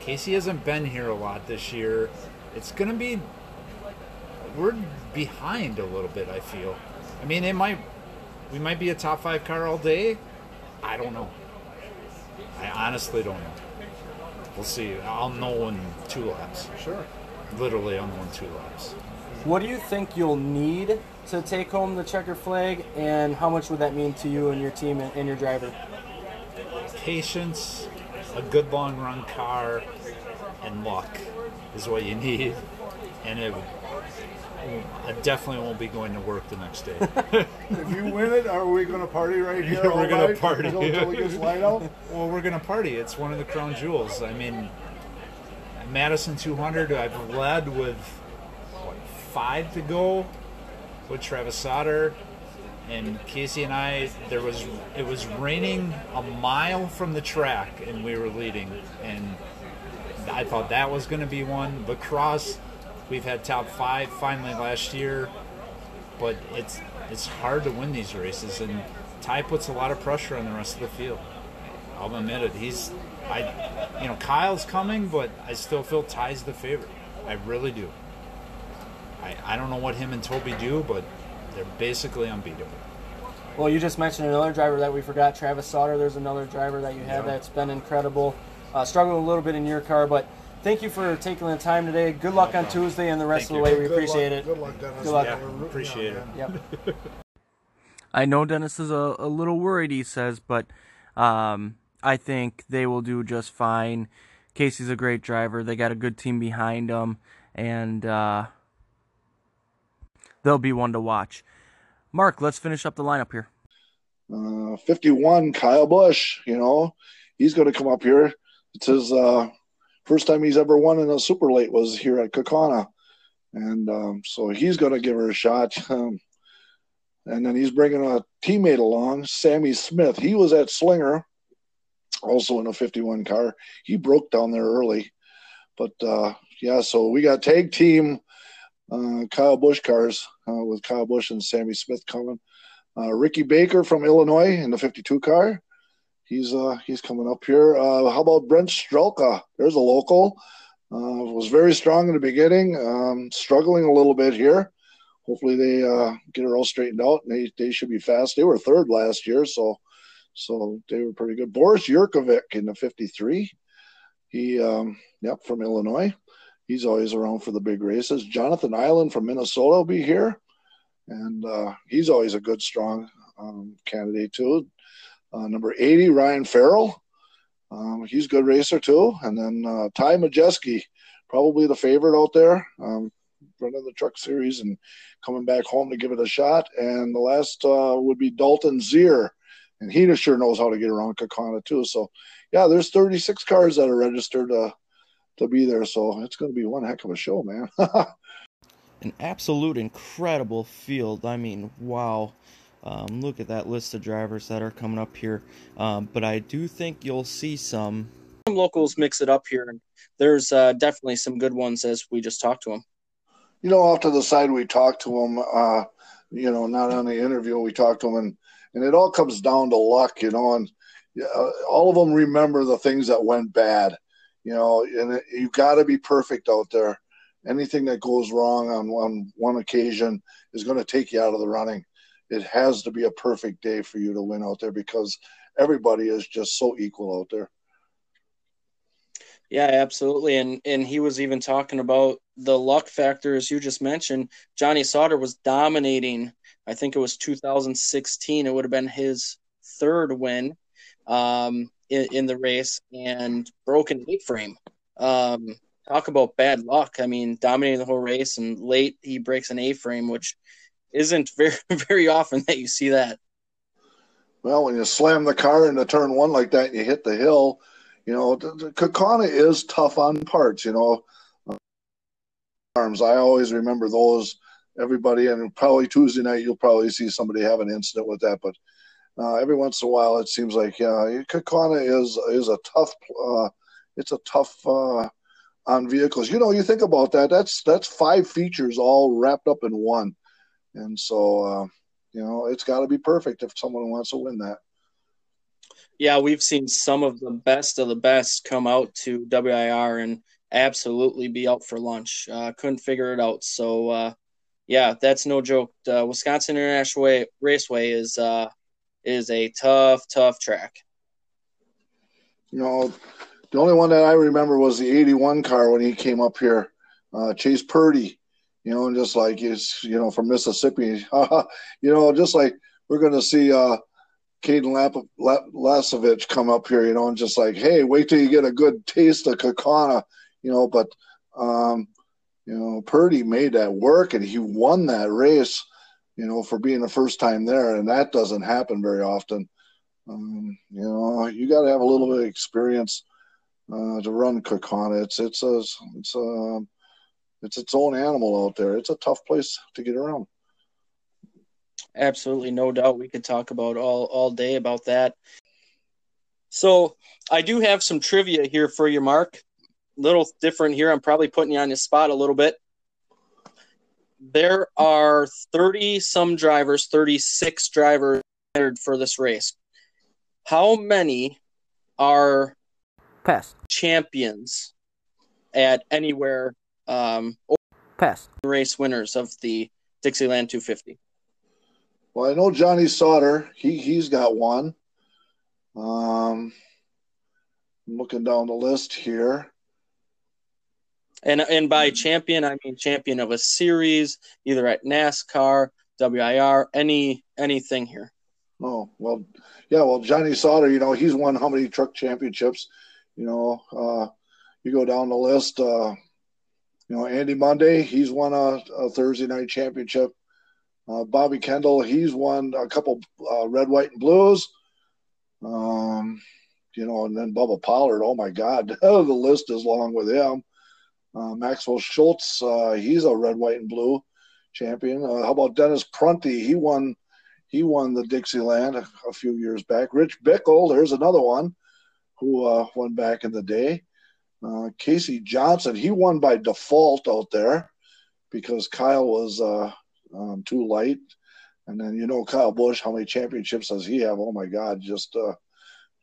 Casey hasn't been here a lot this year. It's going to be. We're behind a little bit, I feel. I mean, it might. We might be a top five car all day. I don't know. I honestly don't know. We'll see. I'll know in two laps. Sure. Literally, I'll know in two laps. What do you think you'll need to take home the checker flag, and how much would that mean to you and your team and, and your driver? Patience, a good long run car, and luck. is what you *laughs* need, and it. I definitely won't be going to work the next day. *laughs* if you win it, are we going to party right *laughs* here? Yeah, we're going to party until, until it gets *laughs* light out. Well, we're going to party. It's one of the crown jewels. I mean, Madison 200. I've led with what five to go with Travis Sauter and Casey and I. There was it was raining a mile from the track, and we were leading. And I thought that was going to be one. But cross, we've had top five finally last year, but it's it's hard to win these races, and Ty puts a lot of pressure on the rest of the field. I'll admit it. He's I, you know, Kyle's coming, but I still feel Ty's the favorite. I really do. I, I don't know what him and Toby do, but they're basically unbeatable. Well, you just mentioned another driver that we forgot, Travis Sauter. There's another driver that you have yeah. that's been incredible. Uh, struggling a little bit in your car, but thank you for taking the time today. Good luck no on Tuesday and the rest thank of the you. way. We Good appreciate luck. it. Good luck, Dennis. Good luck. Yeah, appreciate it. Yep. *laughs* I know Dennis is a, a little worried, he says, but um, I think they will do just fine. Casey's a great driver. They got a good team behind them, and uh, they'll be one to watch. Mark, let's finish up the lineup here. Uh, 51, Kyle Busch. You know, he's going to come up here. It's his uh, first time he's ever won in a super late was here at Kaukauna. And um, so he's going to give her a shot. *laughs* Um, and then he's bringing a teammate along, Sammy Smith. He was at Slinger, also in a 51 car. He broke down there early. But uh, yeah, so we got tag team uh, Kyle Busch cars uh, with Kyle Busch and Sammy Smith coming. Uh, Ricky Baker from Illinois in the 52 car. He's uh, he's coming up here. Uh, how about Brent Strelka? There's a local. was very strong in the beginning, um, struggling a little bit here. Hopefully they uh, get it all straightened out, and they, they should be fast. They were third last year, so so they were pretty good. Boris Jurkovic in the 53. He, um, yep, from Illinois. He's always around for the big races. Jonathan Eilen from Minnesota will be here. And uh, he's always a good, strong um, candidate, too. Uh, number 80, Ryan Farrell. Um, he's a good racer, too. And then uh, Ty Majeski, probably the favorite out there, um, running the truck series and coming back home to give it a shot. And the last uh, would be Dalton Zehr and he sure knows how to get around Kaukauna too. So, yeah, there's 36 cars that are registered uh, to be there. So it's going to be one heck of a show, man. *laughs* An absolute incredible field. I mean, wow. Um, look at that list of drivers that are coming up here. Um, but I do think you'll see some. Some locals mix it up here. and There's uh, definitely some good ones as we just talked to them. You know, off to the side, we talked to them. Uh, you know, not on the interview, we talked to them, and and it all comes down to luck, you know. And uh, all of them remember the things that went bad, you know. And it, you got to be perfect out there. Anything that goes wrong on on one occasion is going to take you out of the running. It has to be a perfect day for you to win out there because everybody is just so equal out there. Yeah, absolutely. And and he was even talking about the luck factor as you just mentioned. Johnny Sauter was dominating I think it was 2016. It would have been his third win um, in, in, the race and broken A frame. Um, talk about bad luck. I mean, dominating the whole race and late he breaks an A frame, which isn't very *laughs* very often that you see that. Well, when you slam the car into turn one like that and you hit the hill, you know, Kaukauna is tough on parts. You know, arms. I always remember those everybody, and probably Tuesday night you'll probably see somebody have an incident with that. But uh, every once in a while, it seems like yeah, Kaukauna is is a tough. Uh, it's a tough uh, on vehicles. You know, you think about that. That's that's five features all wrapped up in one, and so uh, you know it's got to be perfect if someone wants to win that. Yeah, we've seen some of the best of the best come out to WIR and absolutely be out for lunch. Uh, couldn't figure it out. So uh, yeah, that's no joke. Uh, Wisconsin International Way, Raceway is uh, is a tough, tough track. You know, the only one that I remember was the '81 car when he came up here, uh, Chase Purdy. You know, and just like he's you know from Mississippi, *laughs* you know, just like we're going to see uh, Caden Lap- Lap- Lasovich come up here, you know, and just like, hey, wait till you get a good taste of Kaukauna, you know. But Um, you know, Purdy made that work and he won that race, you know, for being the first time there. And that doesn't happen very often. Um, you know, you got to have a little bit of experience uh, to run Kaukauna. It's, it's a, it's a, it's its own animal out there. It's a tough place to get around. Absolutely, no doubt. We could talk about all all day about that. So I do have some trivia here for you, Mark. Little different here. I'm probably putting you on the spot a little bit. There are 30 some drivers, 36 drivers hired for this race. How many are past champions at anywhere um, pass race winners of the Dixieland 250? Well, I know Johnny Sauter. He he's got one. Um, I'm looking down the list here. And and by champion, I mean champion of a series, either at NASCAR, WIR, any anything here. Oh well, yeah. Well, Johnny Sauter, you know, he's won how many truck championships? You know, uh, you go down the list. Uh, you know, Andy Mondeik, he's won a, a Thursday night championship. Uh, Bobby Kendall, he's won a couple uh, red, white, and blues. Um, you know, and then Bubba Pollard. Oh my God, *laughs* the list is long with him. Uh, Maxwell Schultz, uh, he's a red, white, and blue champion. Uh, how about Dennis Prunty? He won, he won the Dixieland a, a, few years back. Rich Bickle, there's another one who uh, won back in the day. Casey Johnson, he won by default out there because Kyle was um, too light. And then you know Kyle Busch, how many championships does he have? Oh my God, just uh,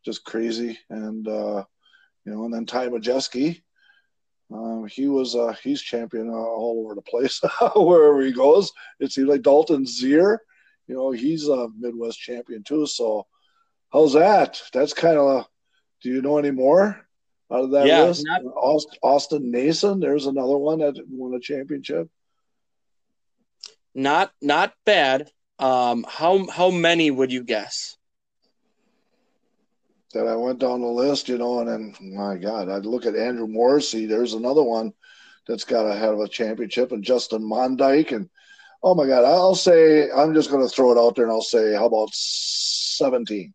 just crazy. And uh, you know, and then Ty Majeski, um, he was uh, he's champion uh, all over the place *laughs* wherever he goes. It seems like Dalton Zehr, you know, he's a Midwest champion too. So how's that? That's kind of. Do you know any more out of that yeah, list? Not- Austin Nason, there's another one that won a championship not not bad. Um, how how many would you guess? That I went down the list, you know, and then my God, I'd look at Andrew Morrissey. There's another one that's got a head of a championship, and Justin Mondeik, and oh my God, I'll say I'm just going to throw it out there, and I'll say, how about seventeen?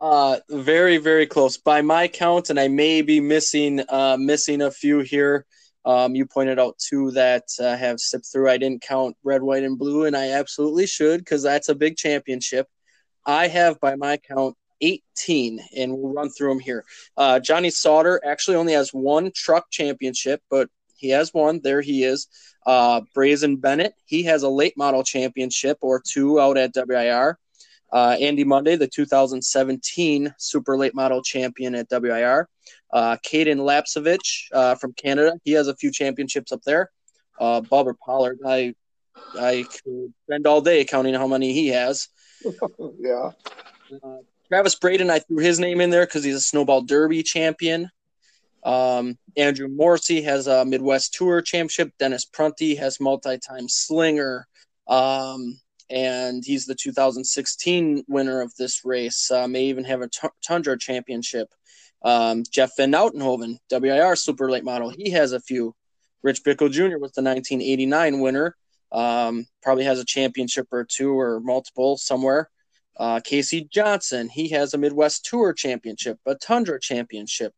Uh, very very close by my count, and I may be missing uh, missing a few here. Um, you pointed out two that uh, have slipped through. I didn't count red, white, and blue, and I absolutely should because that's a big championship. I have, by my count, 18, and we'll run through them here. Uh, Johnny Sauter actually only has one truck championship, but he has one. There he is. Uh, Braison Bennett, he has a late model championship or two out at WIR. Uh, Andy Mondeik, the 2017 Super Late Model champion at WIR. Uh, Cayden Lapcevich uh, from Canada, he has a few championships up there. Uh, Bubba Pollard, I I could spend all day counting how many he has. *laughs* yeah. Uh, Travis Braden, I threw his name in there because he's a Snowball Derby champion. Um, Andrew Morrissey has a Midwest Tour championship. Dennis Prunty has multi-time slinger. Um, and he's the 2016 winner of this race. Uh, may even have a t- Tundra championship. Um, Jeff Van Oudenhoven, WIR super late model, he has a few. Rich Bickle Jr. was the 1989 winner. Um, probably has a championship or two or multiple somewhere. Uh, Casey Johnson, he has a Midwest Tour championship, a Tundra championship.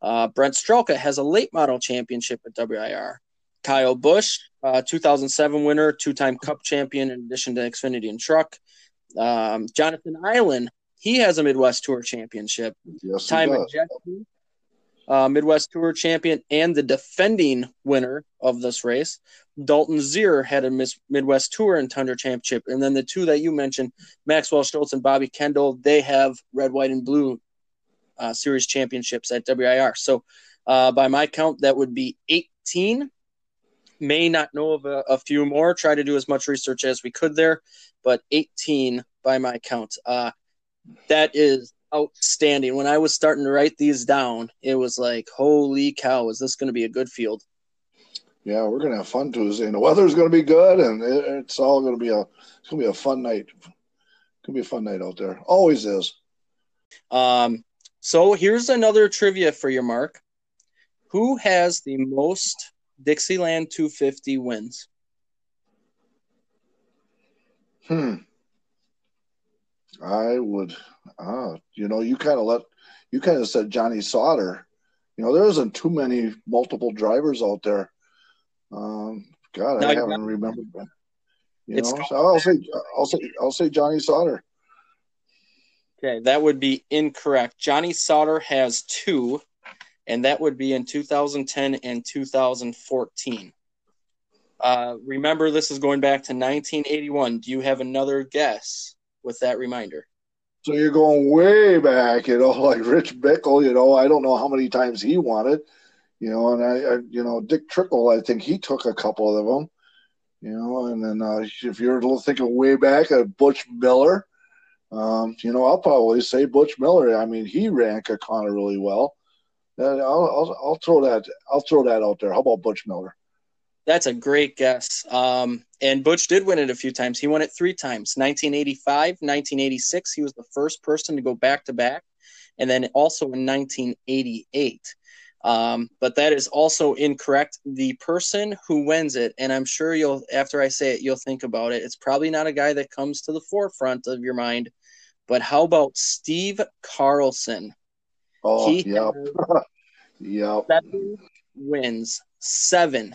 Uh, Brent Strelka has a late model championship at WIR. Kyle Busch, uh, 2007 winner, two-time Cup champion, in addition to Xfinity and Truck. Um, Jonathan Eilen, he has a Midwest Tour championship. Yes, Majeski, uh, Midwest Tour champion, and the defending winner of this race. Dalton Zehr had a Miss Midwest Tour and Tundra championship, and then the two that you mentioned, Maxwell Schultz and Bobby Kendall, they have red, white, and blue uh, series championships at WIR. So, uh, by my count, that would be 18 may not know of a, a, few more. Try to do as much research as we could there, but 18 by my count. Uh, that is outstanding. When I was starting to write these down, it was like, holy cow, is this going to be a good field? Yeah, we're gonna have fun Tuesday, and the weather's gonna be good, and it, it's all gonna be a it's gonna be a fun night. It's gonna be a fun night out there. Always is. Um. So here's another trivia for you, Mark. Who has the most Dixieland 250 wins? Hmm. I would, uh, you know, you kind of let, you kind of said Johnny Sauter. You know, there isn't too many multiple drivers out there. Um, God, no, I haven't remembered. You know, so I'll say, I'll say, I'll say Johnny Sauter. Okay, that would be incorrect. Johnny Sauter has two, and that would be in 2010 and 2014. Uh, remember, this is going back to 1981. Do you have another guess with that reminder? So you're going way back, you know, *laughs* like Rich Bickle. You know, I don't know how many times he won it. You know, and I, I you know, Dick Trickle. I think he took a couple of them. You know, and then uh, if you're thinking way back at Butch Miller, um, you know, I'll probably say Butch Miller. I mean, he ran Kaukauna really well. I'll, I'll, I'll throw that. I'll throw that out there. How about Butch Miller? That's a great guess. Um, and Butch did win it a few times. He won it three times 1985, 1986. He was the first person to go back to back. And then also in 1988. Um, but that is also incorrect. The person who wins it, and I'm sure you'll, after I say it, you'll think about it. It's probably not a guy that comes to the forefront of your mind. But how about Steve Carlson? Oh, he yep. Yep. Seven wins, seven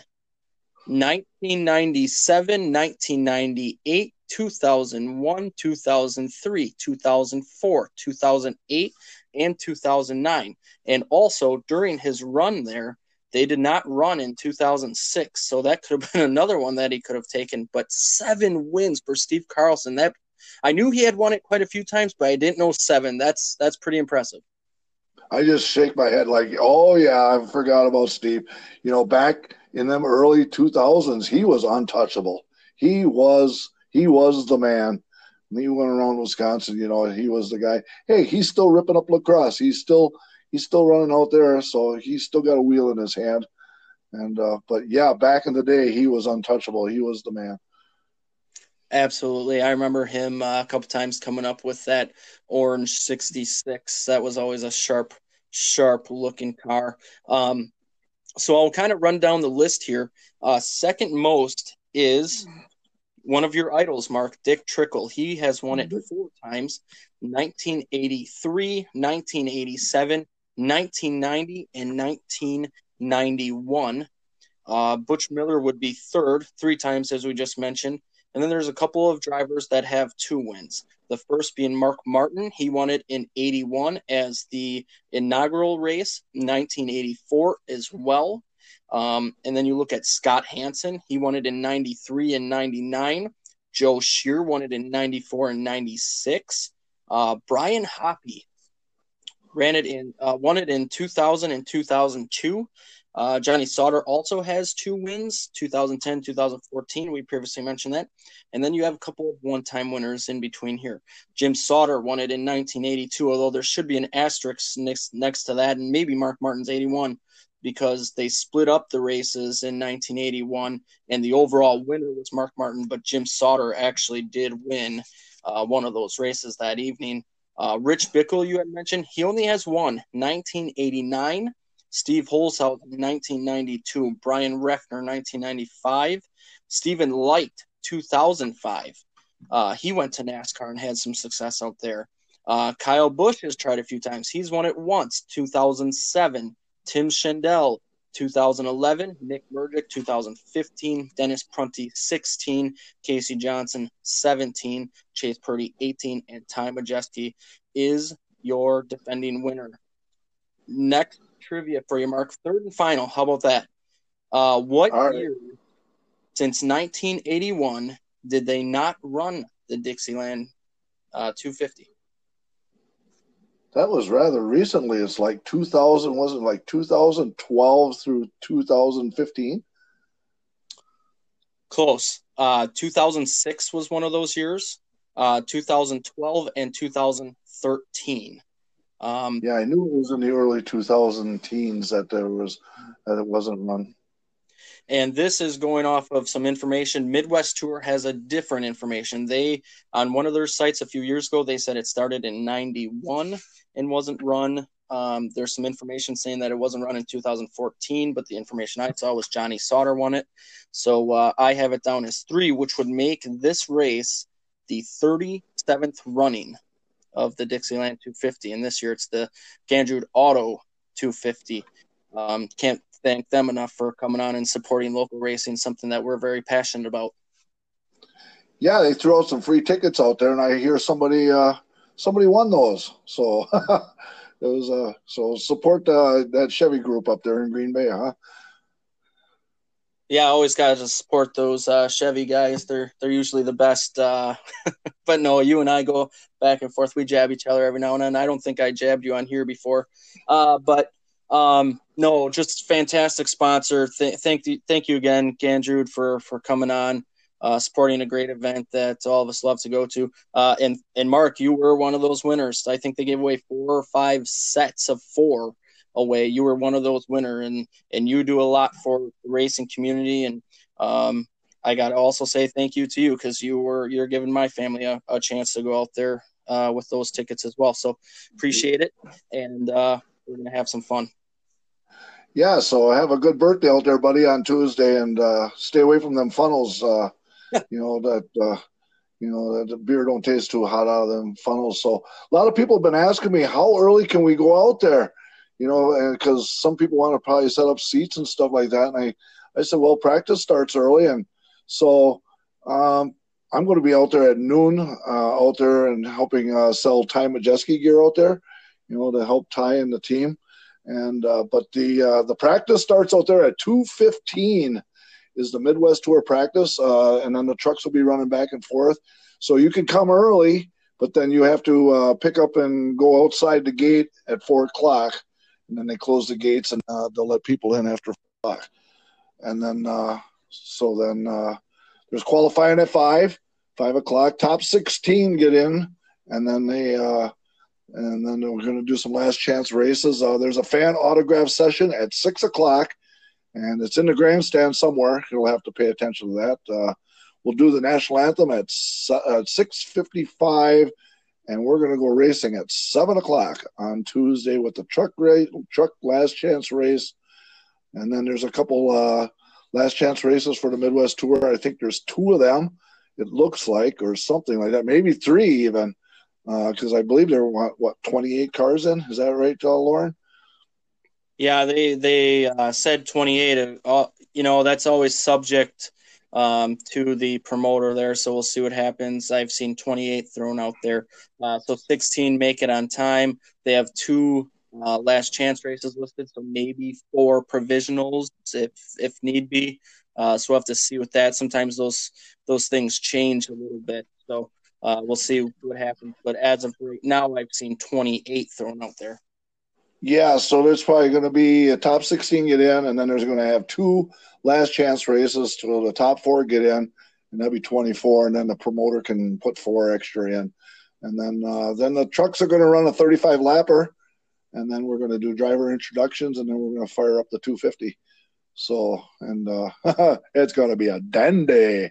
1997, 1998, 2001, 2003, 2004, 2008, and 2009. And also during his run there, they did not run in 2006. So that could have been *laughs* another one that he could have taken. But seven wins for Steve Carlson. That I knew he had won it quite a few times, but I didn't know seven. That's that's pretty impressive. I just shake my head like, oh yeah, I forgot about Steve. You know, back in them early 2000s, he was untouchable. He was he was the man. When he went around Wisconsin, you know, he was the guy. Hey, he's still ripping up lacrosse. He's still he's still running out there, so he's still got a wheel in his hand. And uh, but yeah, back in the day, he was untouchable. He was the man. Absolutely, I remember him uh, a couple times coming up with that orange '66. That was always a sharp, sharp looking car. Um, so I'll kind of run down the list here. Uh, second most is one of your idols, Mark, Dick Trickle. He has won it four times 1983, 1987, 1990, and 1991. Uh, Butch Miller would be third, three times, as we just mentioned. And then there's a couple of drivers that have two wins. The first being Mark Martin. He won it in 81 as the inaugural race, 1984 as well. Um, and then you look at Scott Hansen. He won it in 93 and 99. Joe Shear won it in 94 and 96. Uh, Brian Hoppy ran it in, uh, won it in 2000 and 2002. Uh, Johnny Sauter also has two wins, 2010, 2014. We previously mentioned that. And then you have a couple of one time winners in between here. Jim Sauter won it in 1982, although there should be an asterisk next, next to that, and maybe Mark Martin's 81 because they split up the races in 1981, and the overall winner was Mark Martin, but Jim Sauter actually did win uh, one of those races that evening. Uh, Rich Bickle, you had mentioned, he only has one, 1989. Steve Holzhausen, 1992. Bryan Reffner, 1995. Stephen Leicht, 2005. Uh, he went to NASCAR and had some success out there. Uh, Kyle Busch has tried a few times. He's won it once, 2007. Tim Schendel, 2011. Nick Murgic, 2015. Dennis Prunty, 16. Casey Johnson, 17. Chase Purdy, 18. And Ty Majeski is your defending winner. Next trivia for you, Mark. Third and final. How about that? Uh, what right. year since 1981 did they not run the Dixieland uh, 250? That was rather recently. It's like 2000, wasn't like 2012 through 2015? Close. Uh, 2006 was one of those years. Uh, 2012 and 2013. Um, yeah, I knew it was in the early 2000 teens that there was that it wasn't run. And this is going off of some information. Midwest Tour has a different information. They on one of their sites a few years ago they said it started in 91 and wasn't run. Um, there's some information saying that it wasn't run in 2014, but the information I saw was Johnny Sauter won it. So uh, I have it down as three, which would make this race the 37th running of the Dixieland 250. And this year it's the Gandrud Auto 250. Um, can't thank them enough for coming on and supporting local racing, something that we're very passionate about. Yeah, they threw out some free tickets out there, and I hear somebody uh, somebody won those. So *laughs* it was uh, so support uh, that Chevy group up there in Green Bay, huh? Yeah, I always got to support those uh, Chevy guys. They're they're usually the best. Uh, *laughs* but no, you and I go back and forth. We jab each other every now and then. I don't think I jabbed you on here before, uh, but um, no, just fantastic sponsor. Th- thank you, thank you again, Gandrud, for for coming on, uh, supporting a great event that all of us love to go to. Uh, and and Mark, you were one of those winners. I think they gave away four or five sets of four away. You were one of those winner, and and you do a lot for the racing community. And um, I got to also say thank you to you because you were you're giving my family a, a chance to go out there uh, with those tickets as well. So appreciate it, and uh, we're gonna have some fun. Yeah, so have a good birthday out there, buddy, on Tuesday, and uh, stay away from them funnels. Uh, *laughs* you know that uh, you know that the beer don't taste too hot out of them funnels. So a lot of people have been asking me how early can we go out there you know, because some people want to probably set up seats and stuff like that. And I, I said, well, practice starts early, and so um, I'm going to be out there at noon, uh, out there and helping uh, sell Ty Majeski gear out there, you know, to help Ty and the team. And uh, but the uh, the practice starts out there at 2:15 is the Midwest Tour practice, uh, and then the trucks will be running back and forth. So you can come early, but then you have to uh, pick up and go outside the gate at four o'clock and then they close the gates and uh, they'll let people in after five. And then uh, so then uh, there's qualifying at five, five o'clock. Top sixteen get in, and then they uh, and then we're going to do some last chance races. Uh, there's a fan autograph session at six o'clock, and it's in the grandstand somewhere. You'll have to pay attention to that. Uh, we'll do the national anthem at, at six fifty-five and we're going to go racing at seven o'clock on Tuesday with the truck race, truck last chance race, and then there's a couple uh, last chance races for the Midwest Tour. I think there's two of them. It looks like, or something like that, maybe three even, because uh, I believe there were what 28 cars in. Is that right, uh, Lauren? Yeah, they they uh, said 28. Uh, you know, that's always subject um, to the promoter there. So we'll see what happens. I've seen 28 thrown out there. Uh, so 16 make it on time. They have two uh, last chance races listed, so maybe four provisionals if if need be. Uh, so we'll have to see with that. Sometimes those those things change a little bit. So uh, we'll see what happens. But as of right now, I've seen 28 thrown out there. Yeah, so there's probably going to be a top 16 get in, and then there's going to have two last chance races to the top four get in, and that'll be 24, and then the promoter can put four extra in, and then uh, then the trucks are going to run a 35 lapper, and then we're going to do driver introductions, and then we're going to fire up the 250. So, and uh, *laughs* it's going to be a dandy.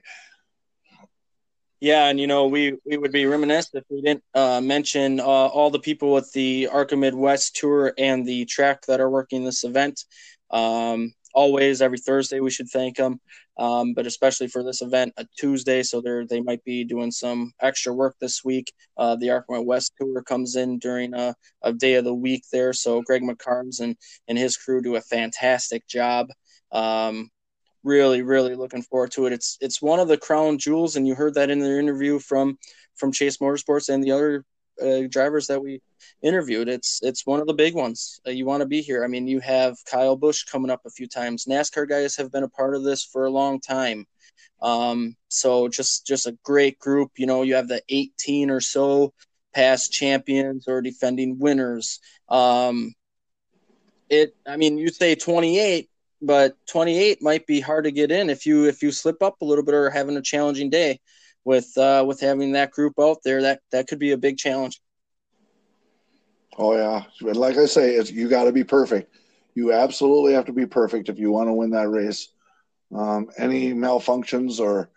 Yeah, and you know we we would be remiss if we didn't uh, mention uh, all the people with the ARCA Midwest tour and the track that are working this event. Um, always, every Thursday, we should thank them, um, but especially for this event, a Tuesday, so they they might be doing some extra work this week. Uh, the ARCA Midwest tour comes in during a, a day of the week there, so Gregg McKarns and and his crew do a fantastic job. Um, really, really looking forward to it. It's it's one of the crown jewels, and you heard that in the interview from from Chase Motorsports and the other uh, drivers that we interviewed. It's it's one of the big ones. Uh, you want to be here. I mean, you have Kyle Busch coming up a few times. NASCAR guys have been a part of this for a long time. Um, so just just a great group. You know, you have the 18 or so past champions or defending winners. Um, it. I mean, you say 28 but 28 might be hard to get in if you if you slip up a little bit or having a challenging day with uh, with having that group out there that that could be a big challenge oh yeah like i say it's you got to be perfect you absolutely have to be perfect if you want to win that race um, any malfunctions or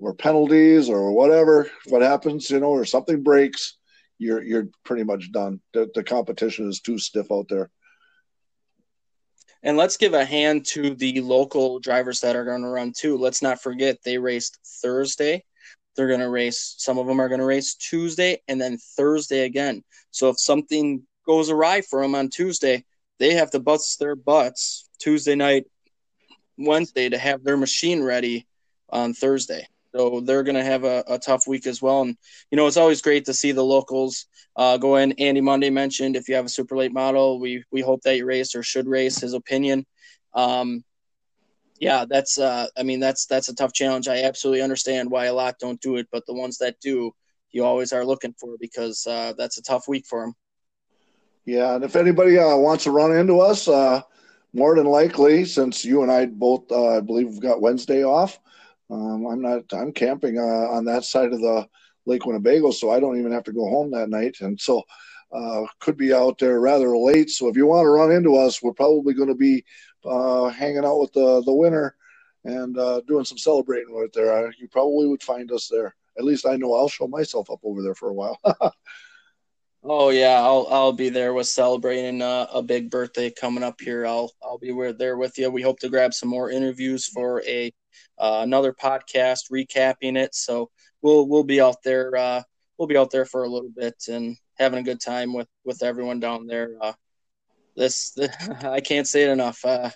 or penalties or whatever what happens you know or something breaks you're you're pretty much done. The, the competition is too stiff out there. And let's give a hand to the local drivers that are going to run too. Let's not forget they raced Thursday. They're going to race, some of them are going to race Tuesday and then Thursday again. So if something goes awry for them on Tuesday, they have to bust their butts Tuesday night, Wednesday to have their machine ready on Thursday. So they're going to have a, a, tough week as well. And, you know, it's always great to see the locals uh, go in. Andy Mondeik mentioned if you have a super late model, we, we hope that you race or should race his opinion. Um, yeah, that's, uh, I mean, that's, that's a tough challenge. I absolutely understand why a lot don't do it, but the ones that do, you always are looking for because uh, that's a tough week for them. Yeah. And if anybody uh, wants to run into us, uh, more than likely, since you and I both, uh, I believe, we've got Wednesday off. Um, I'm not. I'm camping uh, on that side of the Lake Winnebago, so I don't even have to go home that night, and so uh, could be out there rather late. So if you want to run into us, we're probably going to be uh, hanging out with the the winner and uh, doing some celebrating right there. Uh, you probably would find us there. At least I know I'll show myself up over there for a while. *laughs* Oh yeah, I'll I'll be there with celebrating uh, a big birthday coming up here. I'll I'll be there with you. We hope to grab some more interviews for a uh, another podcast recapping it. So we'll we'll be out there. Uh, we'll be out there for a little bit and having a good time with with everyone down there. Uh, this, this *laughs* I can't say it enough. Uh,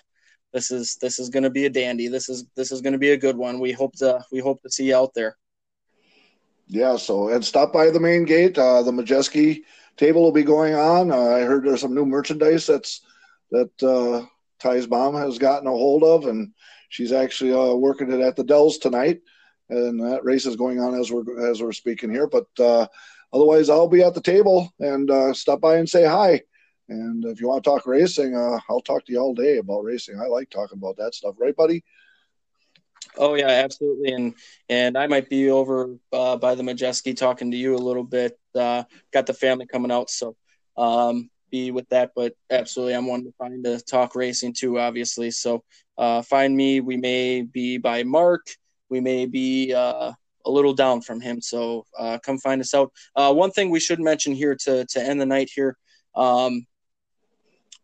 this is this is going to be a dandy. This is this is going to be a good one. We hope to we hope to see you out there. Yeah. So and stop by the main gate. Uh, the Majeski table will be going on. Uh, I heard there's some new merchandise that's that uh, Ty's mom has gotten a hold of, and she's actually uh, working it at the Dells tonight. And that race is going on as we're as we're speaking here. But uh, otherwise, I'll be at the table and uh, stop by and say hi. And if you want to talk racing, uh, I'll talk to you all day about racing. I like talking about that stuff, right, buddy? Oh yeah, absolutely. And and I might be over uh, by the Majeski talking to you a little bit. Uh, got the family coming out, so um, be with that. But absolutely, I'm one to find to talk racing too, obviously. So uh, find me. We may be by Mark. We may be uh, a little down from him. So uh, come find us out. Uh, one thing we should mention here to to end the night here. Um,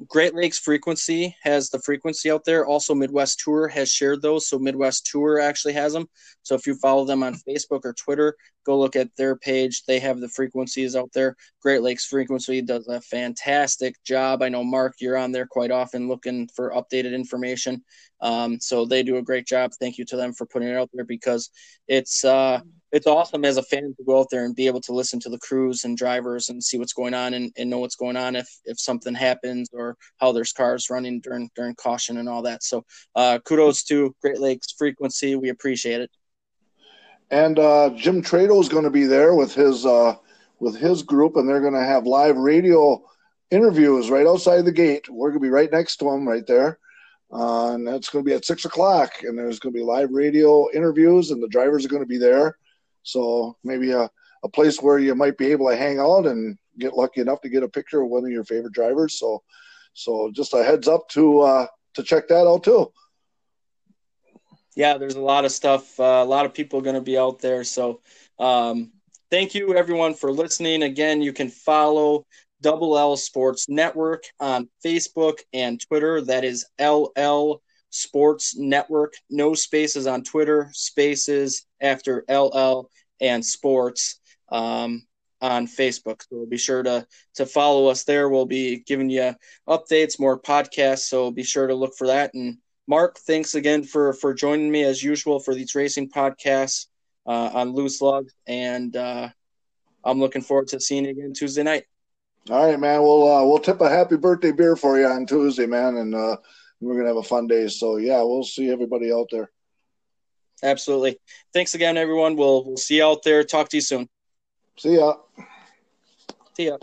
Great Lakes Frequency has the frequency out there. Also, Midwest Tour has shared those. So, Midwest Tour actually has them. So, if you follow them on Facebook or Twitter, go look at their page. They have the frequencies out there. Great Lakes Frequency does a fantastic job. I know, Mark, you're on there quite often looking for updated information. Um, so, they do a great job. Thank you to them for putting it out there because it's, uh, it's awesome as a fan to go out there and be able to listen to the crews and drivers and see what's going on and, and know what's going on if if something happens or how there's cars running during during caution and all that. So uh, kudos to Great Lakes Frequency. We appreciate it. And uh, Jim Trado is going to be there with his uh, with his group, and they're going to have live radio interviews right outside the gate. We're going to be right next to them, right there. Uh, and that's going to be at six o'clock, and there's going to be live radio interviews, and the drivers are going to be there so maybe a, a place where you might be able to hang out and get lucky enough to get a picture of one of your favorite drivers. So, so just a heads up to uh, to check that out too. Yeah, there's a lot of stuff. Uh, a lot of people are going to be out there. So, um, thank you everyone for listening. Again, you can follow Double L Sports Network on Facebook and Twitter. That is LL Sports Network. No spaces on Twitter, spaces after LL and Sports um, on Facebook. So be sure to to follow us there. We'll be giving you updates, more podcasts. So be sure to look for that. And Mark, thanks again for for joining me as usual for these racing podcasts uh, on Loose Lug. And uh, I'm looking forward to seeing you again Tuesday night. All right, man. We'll uh, we'll tip a happy birthday beer for you on Tuesday, man, and uh, we're gonna have a fun day. So yeah, we'll see everybody out there. Absolutely. Thanks again, everyone. We'll we'll see you out there. Talk to you soon. See ya. See ya.